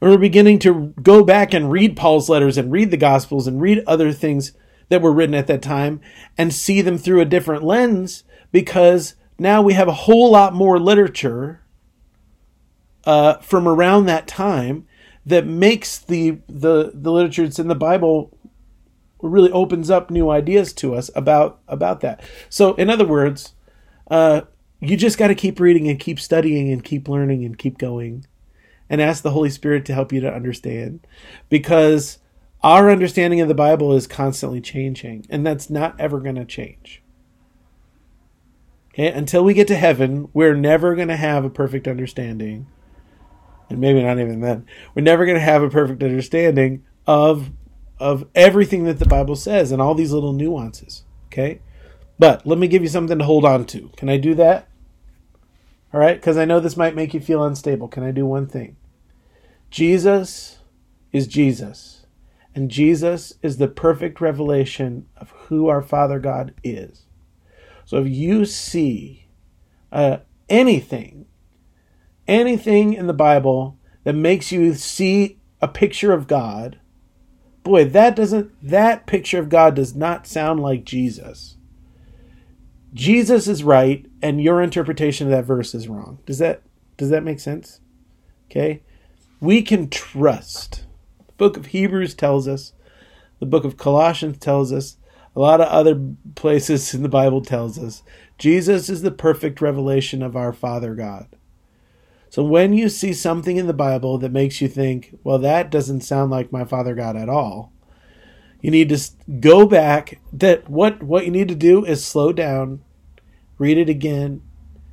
we're beginning to go back and read Paul's letters and read the Gospels and read other things that were written at that time and see them through a different lens because now we have a whole lot more literature uh, from around that time that makes the, the the literature that's in the Bible really opens up new ideas to us about about that. So, in other words, uh, you just got to keep reading and keep studying and keep learning and keep going, and ask the Holy Spirit to help you to understand, because our understanding of the Bible is constantly changing, and that's not ever going to change. Okay, until we get to heaven, we're never going to have a perfect understanding, and maybe not even then. We're never going to have a perfect understanding of of everything that the Bible says and all these little nuances. Okay, but let me give you something to hold on to. Can I do that? All right, because I know this might make you feel unstable. Can I do one thing? Jesus is Jesus and Jesus is the perfect revelation of who our Father God is. So if you see uh, anything, anything in the Bible that makes you see a picture of God, boy, that doesn't that picture of God does not sound like Jesus. Jesus is right and your interpretation of that verse is wrong. Does that does that make sense? Okay? We can trust The book of Hebrews tells us, the book of Colossians tells us, a lot of other places in the Bible tells us Jesus is the perfect revelation of our Father God. So when you see something in the Bible that makes you think, well, that doesn't sound like my Father God at all, you need to go back. That what what you need to do is slow down, read it again,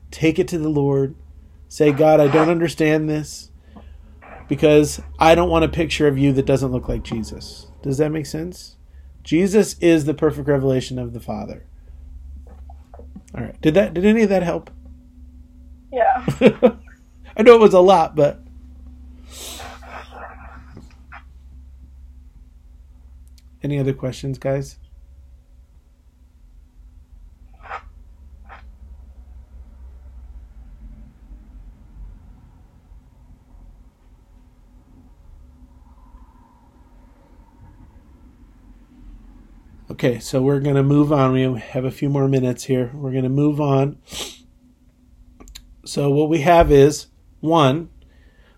take it to the Lord, say, God, I don't understand this because I don't want a picture of you that doesn't look like Jesus. Does that make sense? Jesus is the perfect revelation of the Father. All right. Did that did any of that help? Yeah. I know it was a lot, but any other questions, guys? Okay, so we're going to move on. We have a few more minutes here. We're going to move on. So, what we have is one,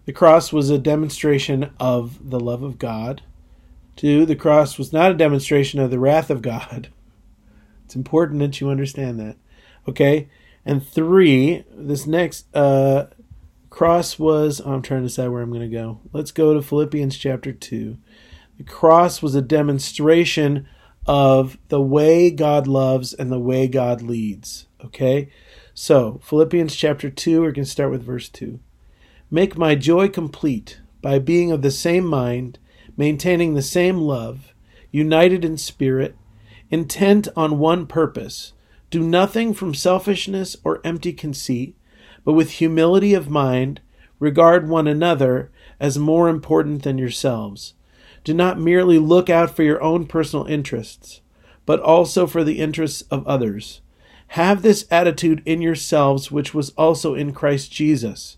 the cross was a demonstration of the love of God. Two, the cross was not a demonstration of the wrath of God. It's important that you understand that. Okay? And three, this next uh, cross was. oh, I'm trying to decide where I'm going to go. Let's go to Philippians chapter 2. The cross was a demonstration of the way God loves and the way God leads. Okay? So, Philippians chapter 2, we're going to start with verse 2. Make my joy complete by being of the same mind, maintaining the same love, united in spirit, intent on one purpose. Do nothing from selfishness or empty conceit, but with humility of mind, regard one another as more important than yourselves. Do not merely look out for your own personal interests, but also for the interests of others. Have this attitude in yourselves, which was also in Christ Jesus,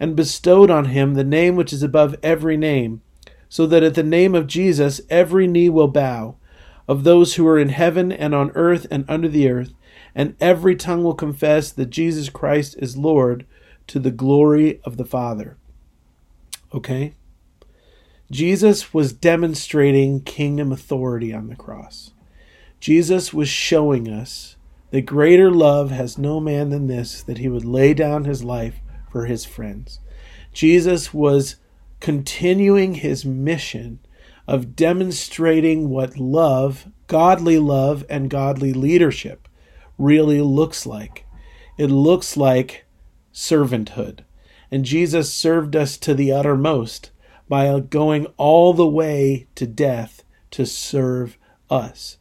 and bestowed on him the name which is above every name, so that at the name of Jesus every knee will bow, of those who are in heaven and on earth and under the earth, and every tongue will confess that Jesus Christ is Lord to the glory of the Father. Okay? Jesus was demonstrating kingdom authority on the cross. Jesus was showing us that greater love has no man than this, that he would lay down his life for his friends. Jesus was continuing his mission of demonstrating what love, godly love, and godly leadership really looks like. It looks like servanthood. And Jesus served us to the uttermost by going all the way to death to serve us.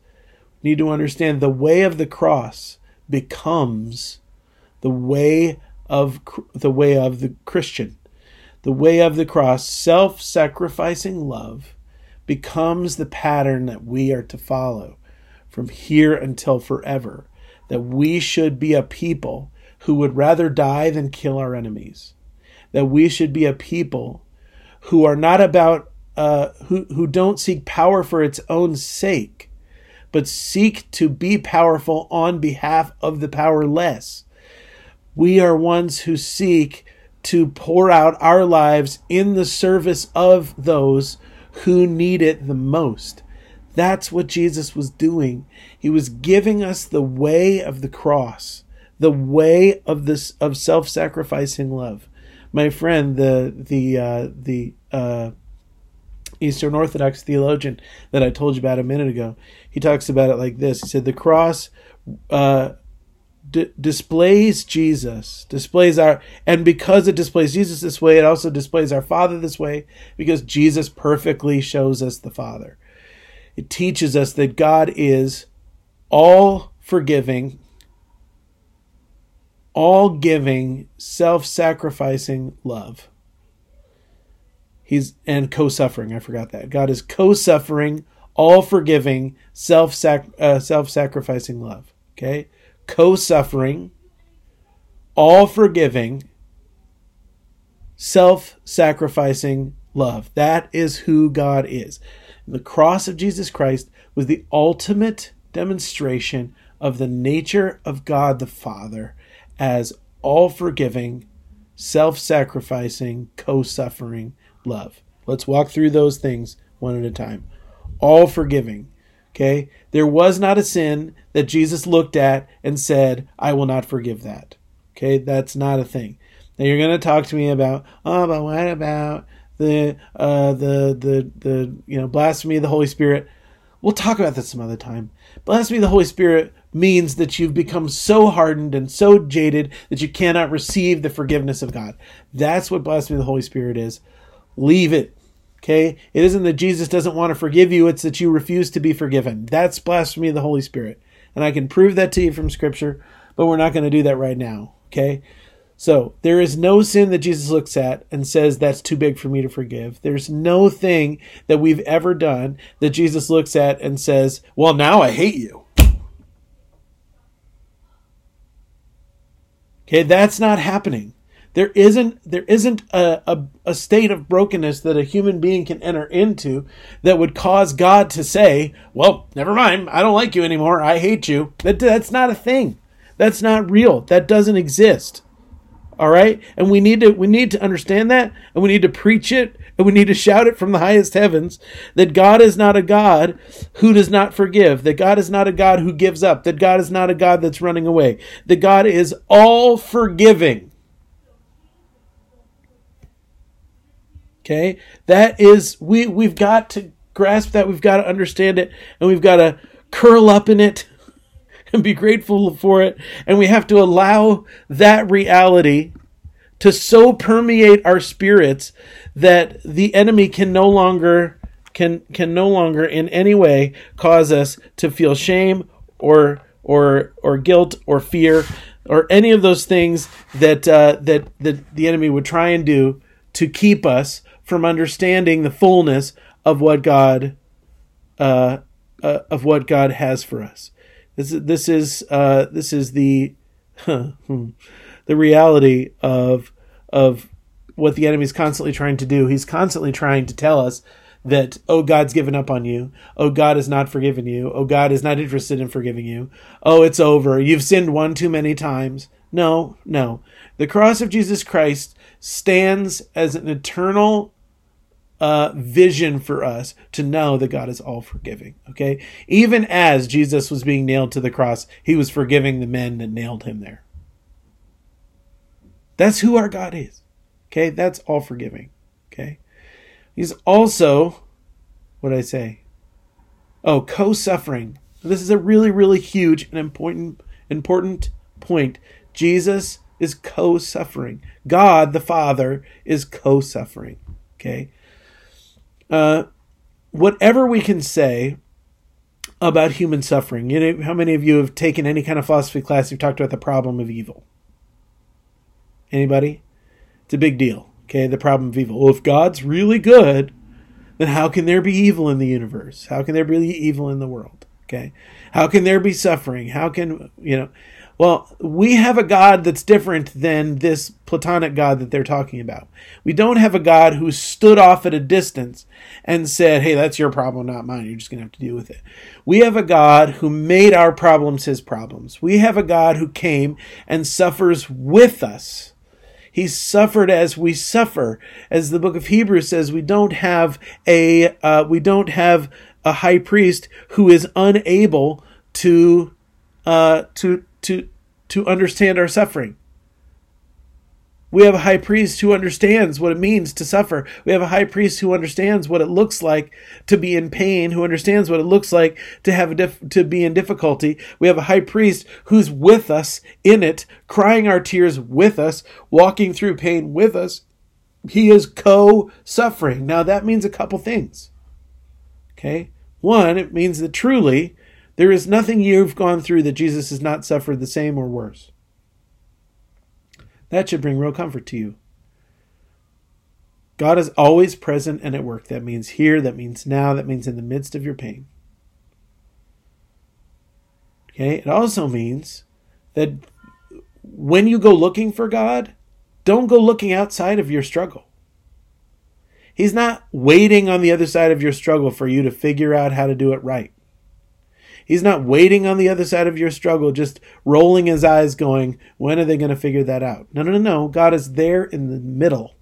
We need to understand the way of the cross becomes the way of the way of the Christian. The way of the cross, self-sacrificing love becomes the pattern that we are to follow from here until forever. That we should be a people who would rather die than kill our enemies. That we should be a people who are not about uh, who who don't seek power for its own sake, but seek to be powerful on behalf of the powerless. We are ones who seek to pour out our lives in the service of those who need it the most. That's what Jesus was doing. He was giving us the way of the cross, the way of this of self-sacrificing love. My friend, the the uh, the uh, Eastern Orthodox theologian that I told you about a minute ago, he talks about it like this. He said the cross uh, d- displays Jesus, displays our, and because it displays Jesus this way, it also displays our Father this way, because Jesus perfectly shows us the Father. It teaches us that God is all forgiving, all giving, self sacrificing love. He's and co-suffering. I forgot that. God is co-suffering, all forgiving, self uh, self-sacrificing love. Okay? Co-suffering, all forgiving, self sacrificing love. That is who God is. The cross of Jesus Christ was the ultimate demonstration of the nature of God the Father as all forgiving, self sacrificing, co suffering love. Let's walk through those things one at a time. All forgiving. Okay? There was not a sin that Jesus looked at and said, I will not forgive that. Okay? That's not a thing. Now you're going to talk to me about, oh, but what about the uh, the the the you know blasphemy of the Holy Spirit? We'll talk about that some other time. Blasphemy of the Holy Spirit means that you've become so hardened and so jaded that you cannot receive the forgiveness of God. That's what blasphemy of the Holy Spirit is. Leave it. Okay? It isn't that Jesus doesn't want to forgive you, it's that you refuse to be forgiven. That's blasphemy of the Holy Spirit. And I can prove that to you from Scripture, but we're not going to do that right now. Okay? So, there is no sin that Jesus looks at and says that's too big for me to forgive. There's no thing that we've ever done that Jesus looks at and says, well, now I hate you. Okay, that's not happening. There isn't there isn't a, a, a, state of brokenness that a human being can enter into that would cause God to say, Well, never mind, I don't like you anymore, I hate you. That that's not a thing. That's not real. That doesn't exist. All right? And we need to we need to understand that and we need to preach it and we need to shout it from the highest heavens that God is not a God who does not forgive, that God is not a God who gives up, that God is not a God that's running away, that God is all forgiving. Okay? That is we we've got to grasp that, we've got to understand it, and we've got to curl up in it and be grateful for it. And we have to allow that reality to so permeate our spirits that the enemy can no longer can can no longer in any way cause us to feel shame or or or guilt or fear or any of those things that uh, that that the enemy would try and do to keep us from understanding the fullness of what God uh, uh, of what God has for us. This is this is uh, this is the the reality of of what the enemy is constantly trying to do. He's constantly trying to tell us that oh God's given up on you. Oh God has not forgiven you. Oh God is not interested in forgiving you. Oh it's over. You've sinned one too many times. No, no. The cross of Jesus Christ stands as an eternal uh, vision for us to know that God is all forgiving. Okay, even as Jesus was being nailed to the cross, He was forgiving the men that nailed Him there. That's who our God is. Okay, that's all forgiving. Okay, He's also, what did I say? Oh, co-suffering. This is a really, really huge and important, important point. Jesus is co-suffering. God the Father is co-suffering. Okay uh, whatever we can say about human suffering, you know, how many of you have taken any kind of philosophy class? You've talked about the problem of evil. Anybody? It's a big deal. Okay, the problem of evil. Well, if God's really good, then how can there be evil in the universe? How can there be evil in the world? Okay, how can there be suffering? How can you know? Well, we have a God that's different than this Platonic God that they're talking about. We don't have a God who stood off at a distance and said, hey, that's your problem, not mine. You're just going to have to deal with it. We have a God who made our problems his problems. We have a God who came and suffers with us. He suffered as we suffer. As the book of Hebrews says, we don't have a, uh, we don't have a high priest who is unable to, uh, to, to, to understand our suffering. We have a high priest who understands what it means to suffer. We have a high priest who understands what it looks like to be in pain, who understands what it looks like to have dif- to be in difficulty. We have a high priest who's with us in it, crying our tears with us, walking through pain with us. He is co-suffering. Now that means a couple things. Okay? One, it means that truly there is nothing you've gone through that Jesus has not suffered the same or worse. That should bring real comfort to you. God is always present and at work. That means here, that means now, that means in the midst of your pain. Okay? It also means that when you go looking for God, don't go looking outside of your struggle. He's not waiting on the other side of your struggle for you to figure out how to do it right. He's not waiting on the other side of your struggle, just rolling his eyes, going, When are they going to figure that out? No, no, no, no. God is there in the middle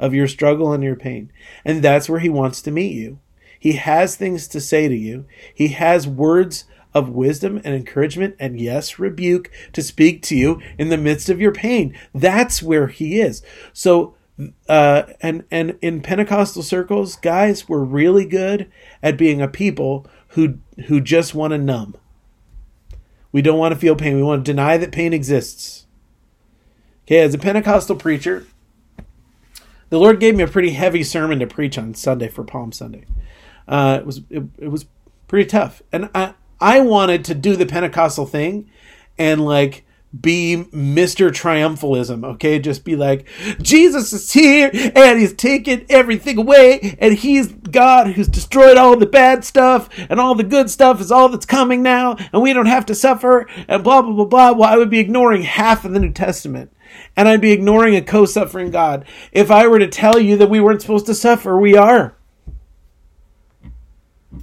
of your struggle and your pain. And that's where He wants to meet you. He has things to say to you, He has words of wisdom and encouragement and yes, rebuke to speak to you in the midst of your pain. That's where He is. So, uh, and and in Pentecostal circles, guys, we're really good at being a people who who just want to numb. We don't want to feel pain. We want to deny that pain exists. Okay, as a Pentecostal preacher, the Lord gave me a pretty heavy sermon to preach on Sunday for Palm Sunday. Uh, it was it, it was pretty tough, and I I wanted to do the Pentecostal thing, and like be Mr. Triumphalism, okay? Just be like, Jesus is here and he's taken everything away and he's God who's destroyed all the bad stuff and all the good stuff is all that's coming now and we don't have to suffer and blah, blah, blah, blah. Well, I would be ignoring half of the New Testament and I'd be ignoring a co suffering God. If I were to tell you that we weren't supposed to suffer, we are.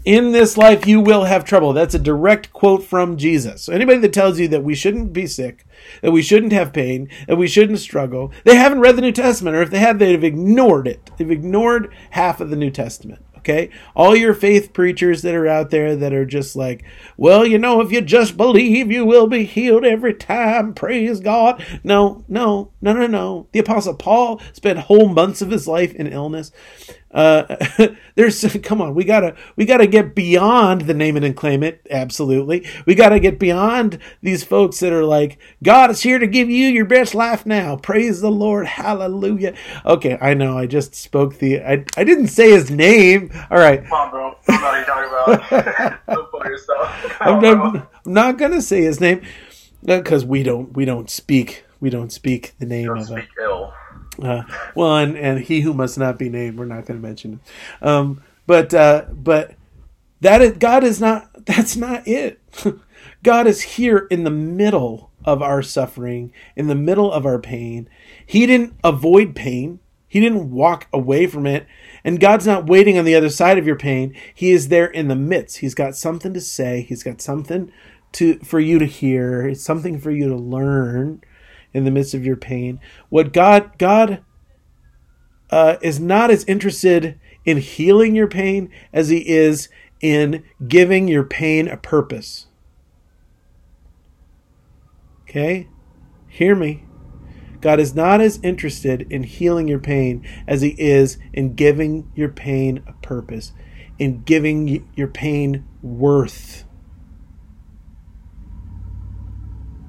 In this life, you will have trouble. That's a direct quote from Jesus. So, anybody that tells you that we shouldn't be sick, that we shouldn't have pain, that we shouldn't struggle, they haven't read the New Testament, or if they have, they've ignored it. They've ignored half of the New Testament. Okay? All your faith preachers that are out there that are just like, well, you know, if you just believe, you will be healed every time. Praise God. No, no, no, no, no. The Apostle Paul spent whole months of his life in illness. Uh, there's come on, we gotta we gotta get beyond the name it and claim it. Absolutely, we gotta get beyond these folks that are like, God is here to give you your best life now. Praise the Lord, Hallelujah. Okay, I know I just spoke the I I didn't say his name. All right, Come on, bro. I don't you're talking about. don't yourself. I'm, I'm, I'm not gonna say his name because we don't we don't speak we don't speak the name Don't of a speak ill. uh, well, and, and he who must not be named, we're not going to mention him. Um, but uh, but that is, God is not. That's not it. God is here in the middle of our suffering, in the middle of our pain. He didn't avoid pain. He didn't walk away from it. And God's not waiting on the other side of your pain. He is there in the midst. He's got something to say. He's got something to for you to hear. It's something for you to learn in the midst of your pain. What God God uh, is not as interested in healing your pain as he is in giving your pain a purpose. Okay? Hear me. God is not as interested in healing your pain as he is in giving your pain a purpose, in giving your pain worth.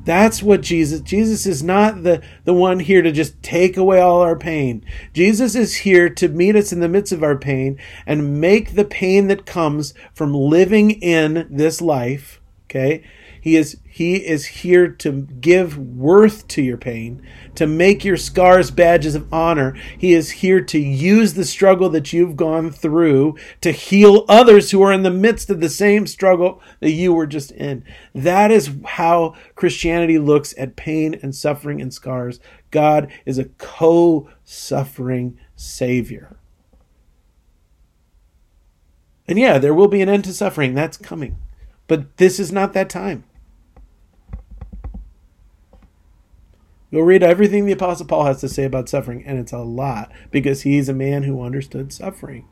That's what Jesus Jesus is not the the one here to just take away all our pain. Jesus is here to meet us in the midst of our pain and make the pain that comes from living in this life, okay? He is he is here to give worth to your pain, to make your scars badges of honor. He is here to use the struggle that you've gone through to heal others who are in the midst of the same struggle that you were just in. That is how Christianity looks at pain and suffering and scars. God is a co-suffering savior. And yeah, there will be an end to suffering. That's coming. But this is not that time. Go read everything the Apostle Paul has to say about suffering, and it's a lot because he's a man who understood suffering.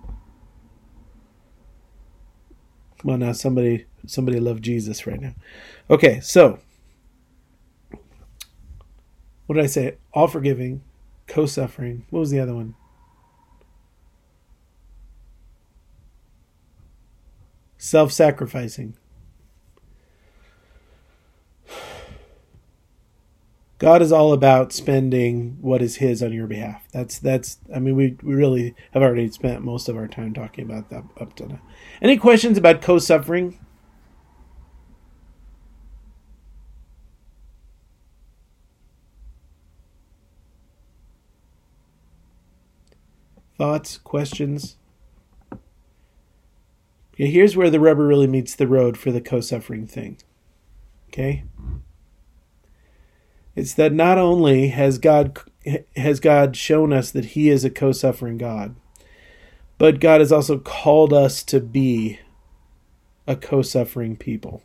Come on now, somebody somebody love Jesus right now. Okay, so what did I say? All forgiving, co suffering. What was the other one? Self sacrificing. God is all about spending what is His on your behalf. That's that's. I mean, we we really have already spent most of our time talking about that up to now. Any questions about co-suffering? Thoughts, questions? Okay, here's where the rubber really meets the road for the co-suffering thing. Okay. It's that not only has God has God shown us that he is a co-suffering God, but God has also called us to be a co-suffering people.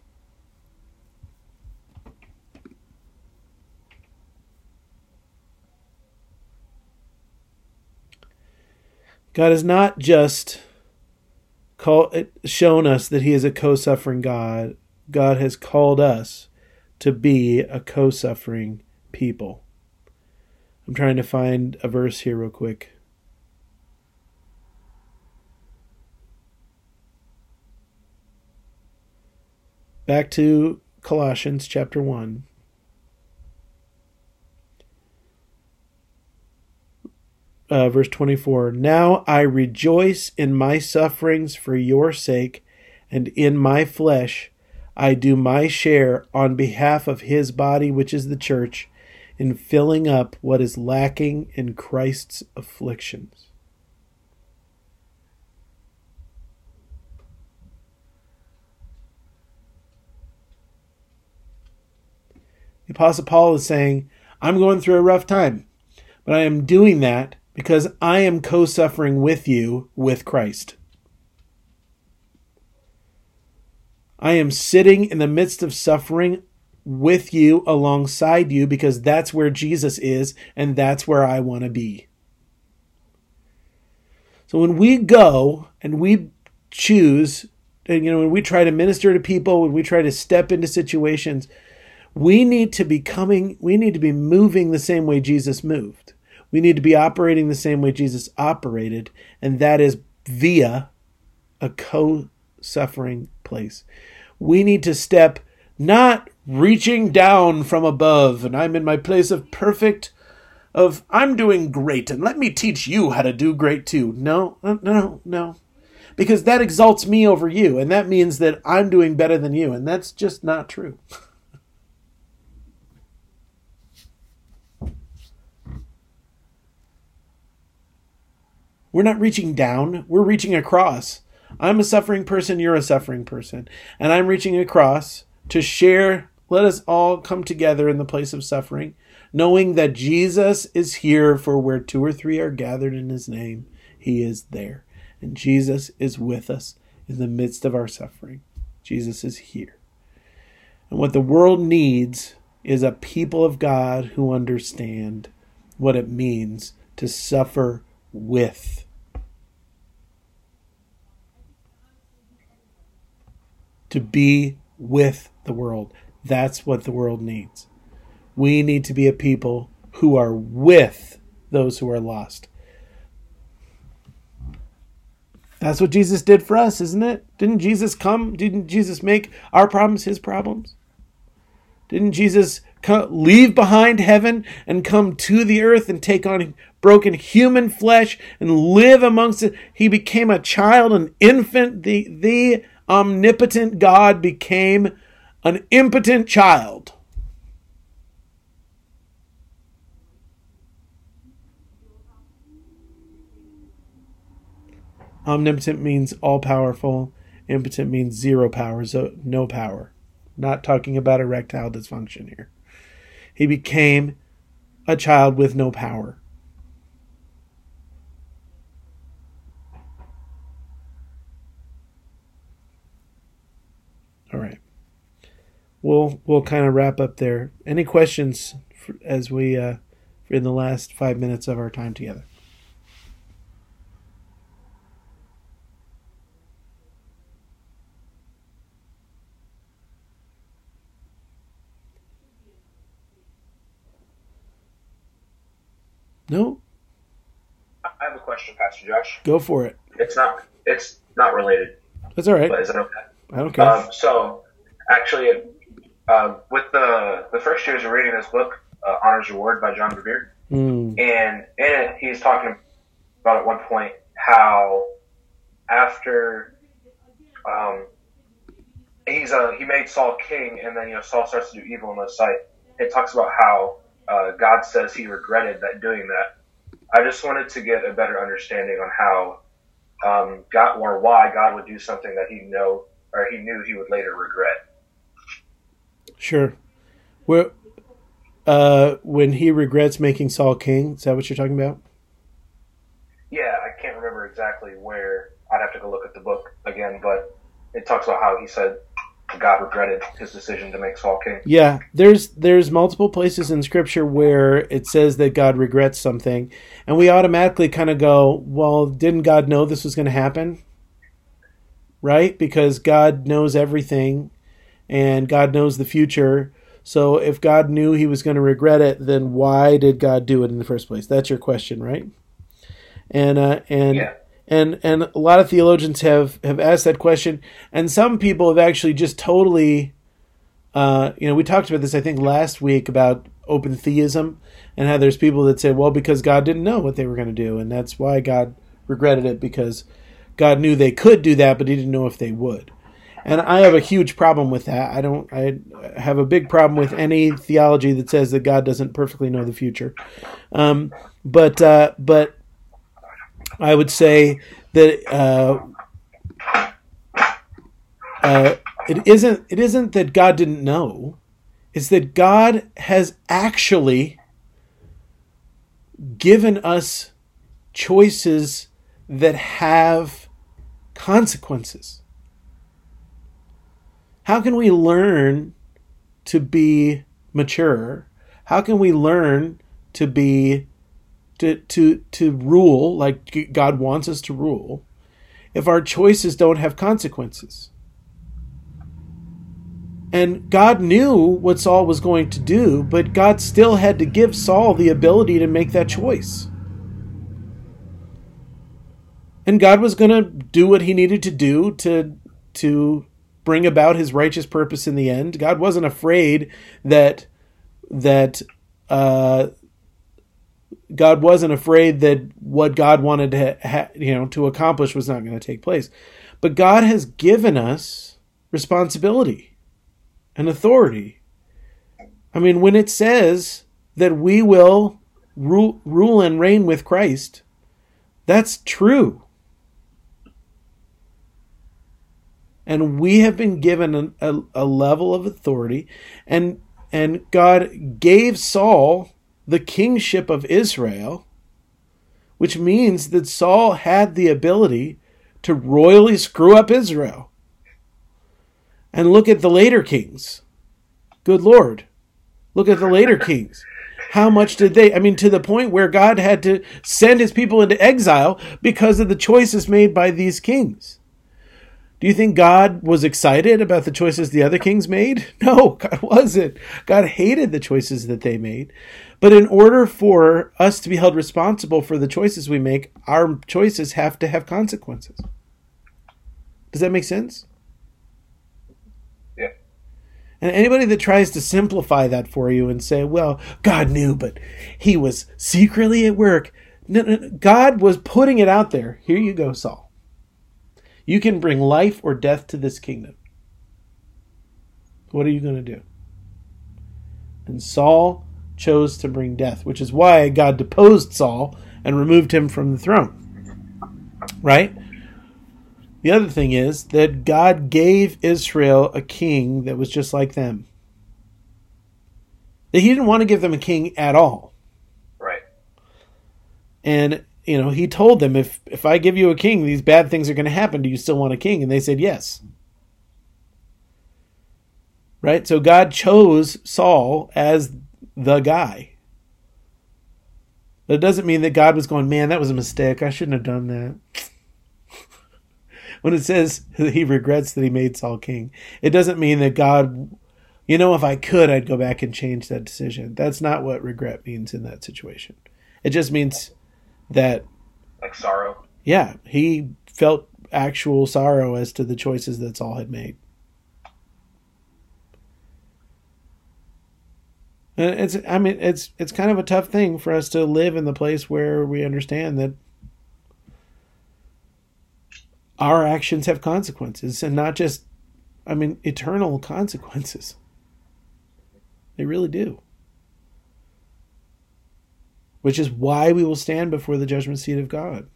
God has not just call, shown us that He is a co suffering God, God has called us to be a co suffering people. I'm trying to find a verse here, real quick. Back to Colossians chapter 1. uh, verse 24 Now I rejoice in my sufferings for your sake, and in my flesh I do my share on behalf of his body, which is the church, in filling up what is lacking in Christ's afflictions. The Apostle Paul is saying, I'm going through a rough time, but I am doing that because I am co suffering with you with Christ. I am sitting in the midst of suffering with you alongside you because that's where Jesus is and that's where I want to be. So when we go and we choose, and you know, when we try to minister to people, when we try to step into situations, we need to be coming, we need to be moving the same way Jesus moved. We need to be operating the same way Jesus operated, and that is via a co suffering place. We need to step not reaching down from above, and I'm in my place of perfect, of I'm doing great, and let me teach you how to do great too. No, uh, no, no, no. Because that exalts me over you, and that means that I'm doing better than you, and that's just not true. We're not reaching down, we're reaching across. I'm a suffering person, you're a suffering person. And I'm reaching across to share, let us all come together in the place of suffering, knowing that Jesus is here for where two or three are gathered in his name, he is there. And Jesus is with us in the midst of our suffering. Jesus is here. And what the world needs is a people of God who understand what it means to suffer with. To be with the world. That's what the world needs. We need to be a people who are with those who are lost. That's what Jesus did for us, isn't it? Didn't Jesus come? Didn't Jesus make our problems his problems? Didn't Jesus leave behind heaven and come to the earth and take on broken human flesh and live amongst it? He became a child, an infant. The, the omnipotent God became an impotent child. Omnipotent means all powerful. Impotent means zero power, so no power. Not talking about erectile dysfunction here. He became a child with no power. All right. We'll we'll kind of wrap up there. Any questions for, as we uh, in the last five minutes of our time together? No, I have a question, Pastor Josh. go for it. It's not. It's not related, That's all right. but is that okay? Care. Um, so, actually, uh, with the the first years of reading this book, uh, Honors Reward by John Bevere, Mm, and in it he's talking about at one point how after um, he's uh, he made Saul king, and then you know Saul starts to do evil in his sight. It talks about how uh, God says he regretted that doing that. I just wanted to get a better understanding on how um, God or why God would do something that he know or he knew he would later regret. sure. We're uh, when he regrets making Saul king. Is that what you're talking about? Yeah, I can't remember exactly where. I'd have to go look at the book again, but it talks about how he said God regretted his decision to make Saul king. Yeah, there's there's multiple places in scripture where it says that God regrets something, and we automatically kind of go, "Well, didn't God know this was going to happen?" Right? Because God knows everything and God knows the future. So if God knew he was going to regret it, then why did God do it in the first place? That's your question, right? And uh, and Yeah. and and a lot of theologians have have asked that question, and some people have actually just totally, uh, you know, we talked about this I think last week about open theism and how there's people that say, well, because God didn't know what they were going to do, and that's why God regretted it because God knew they could do that, but He didn't know if they would. And I have a huge problem with that. I don't. I have a big problem with any theology that says that God doesn't perfectly know the future. Um, but uh, but I would say that uh, uh, it isn't. It isn't that God didn't know. It's that God has actually given us choices that have consequences. How can we learn to be mature? How can we learn to be to to to rule like God wants us to rule if our choices don't have consequences? And God knew what Saul was going to do, but God still had to give Saul the ability to make that choice. And God was going to do what he needed to do to to bring about his righteous purpose in the end. God wasn't afraid that that uh, God wasn't afraid that what God wanted to ha- you know to accomplish was not going to take place. But God has given us responsibility and authority. I mean, when it says that we will rule, rule and reign with Christ, that's true. And we have been given a, a, a level of authority, and and God gave Saul the kingship of Israel, which means that Saul had the ability to royally screw up Israel. And look at the later kings. Good Lord. Look at the later kings. How much did they? I mean, to the point where God had to send his people into exile because of the choices made by these kings. Do you think God was excited about the choices the other kings made? No, God wasn't. God hated the choices that they made. But in order for us to be held responsible for the choices we make, our choices have to have consequences. Does that make sense? Yeah. And anybody that tries to simplify that for you and say, well, God knew, but he was secretly at work. No, no, no. God was putting it out there. Here you go, Saul. You can bring life or death to this kingdom. What are you going to do? And Saul chose to bring death, which is why God deposed Saul and removed him from the throne. Right? The other thing is that God gave Israel a king that was just like them. That he didn't want to give them a king at all. Right. And you know, he told them if if I give you a king, these bad things are going to happen. Do you still want a king? And they said yes. Right? So God chose Saul as the guy. But it doesn't mean that God was going, man, that was a mistake. I shouldn't have done that. when it says he regrets that he made Saul king, it doesn't mean that God, you know, if I could, I'd go back and change that decision. That's not what regret means in that situation. It just means that Like sorrow. yeah, he felt actual sorrow as to the choices that Saul had made. And it's I mean it's it's kind of a tough thing for us to live in the place where we understand that our actions have consequences and not just I mean eternal consequences. They really do. Which is why we will stand before the judgment seat of God.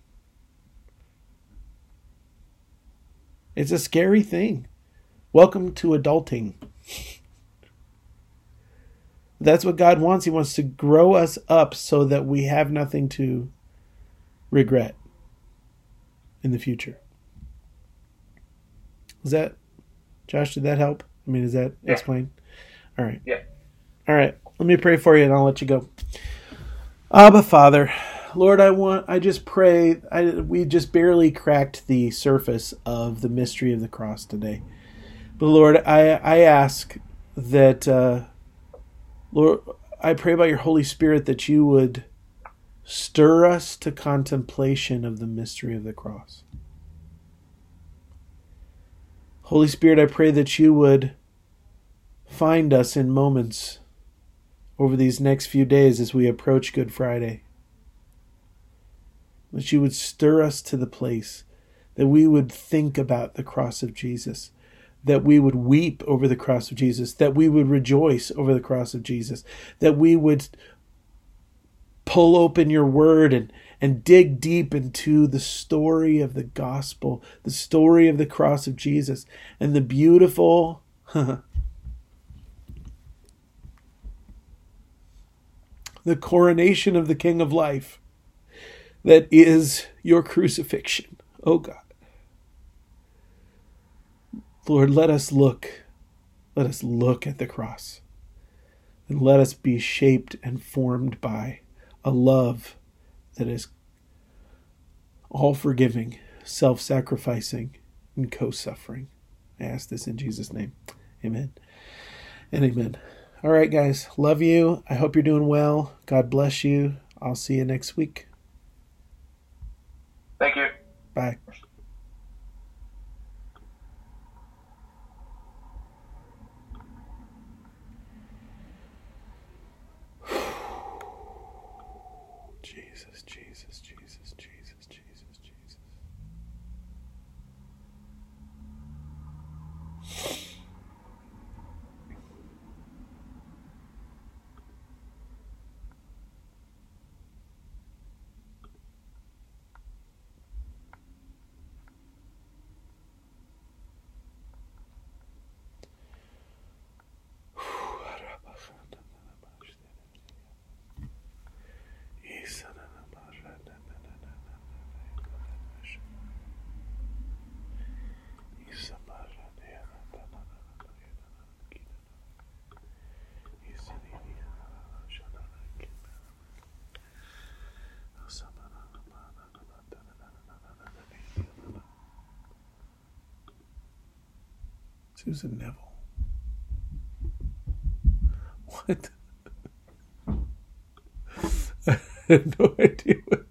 It's a scary thing. Welcome to adulting. That's what God wants. He wants to grow us up so that we have nothing to regret in the future. Is that, Josh, did that help? I mean, does that Yeah. explain? All right. Yeah. All right. Let me pray for you and I'll let you go. Abba, Father, Lord, I want, I just pray, I, we just barely cracked the surface of the mystery of the cross today. But Lord, I, I ask that, uh, Lord, I pray by your Holy Spirit that you would stir us to contemplation of the mystery of the cross. Holy Spirit, I pray that you would find us in moments over these next few days as we approach Good Friday. That you would stir us to the place that we would think about the cross of Jesus, that we would weep over the cross of Jesus, that we would rejoice over the cross of Jesus, that we would pull open your word and, and dig deep into the story of the gospel, the story of the cross of Jesus, and the beautiful the coronation of the King of Life that is your crucifixion. Oh God. Lord, let us look, let us look at the cross, and let us be shaped and formed by a love that is all forgiving, self sacrificing, and co suffering. I ask this in Jesus' name. Amen. And amen. All right, guys. Love you. I hope you're doing well. God bless you. I'll see you next week. Thank you. Bye. Jesus, Jesus, Jesus, Jesus, Jesus, Jesus. Susan Neville. What? I have no idea what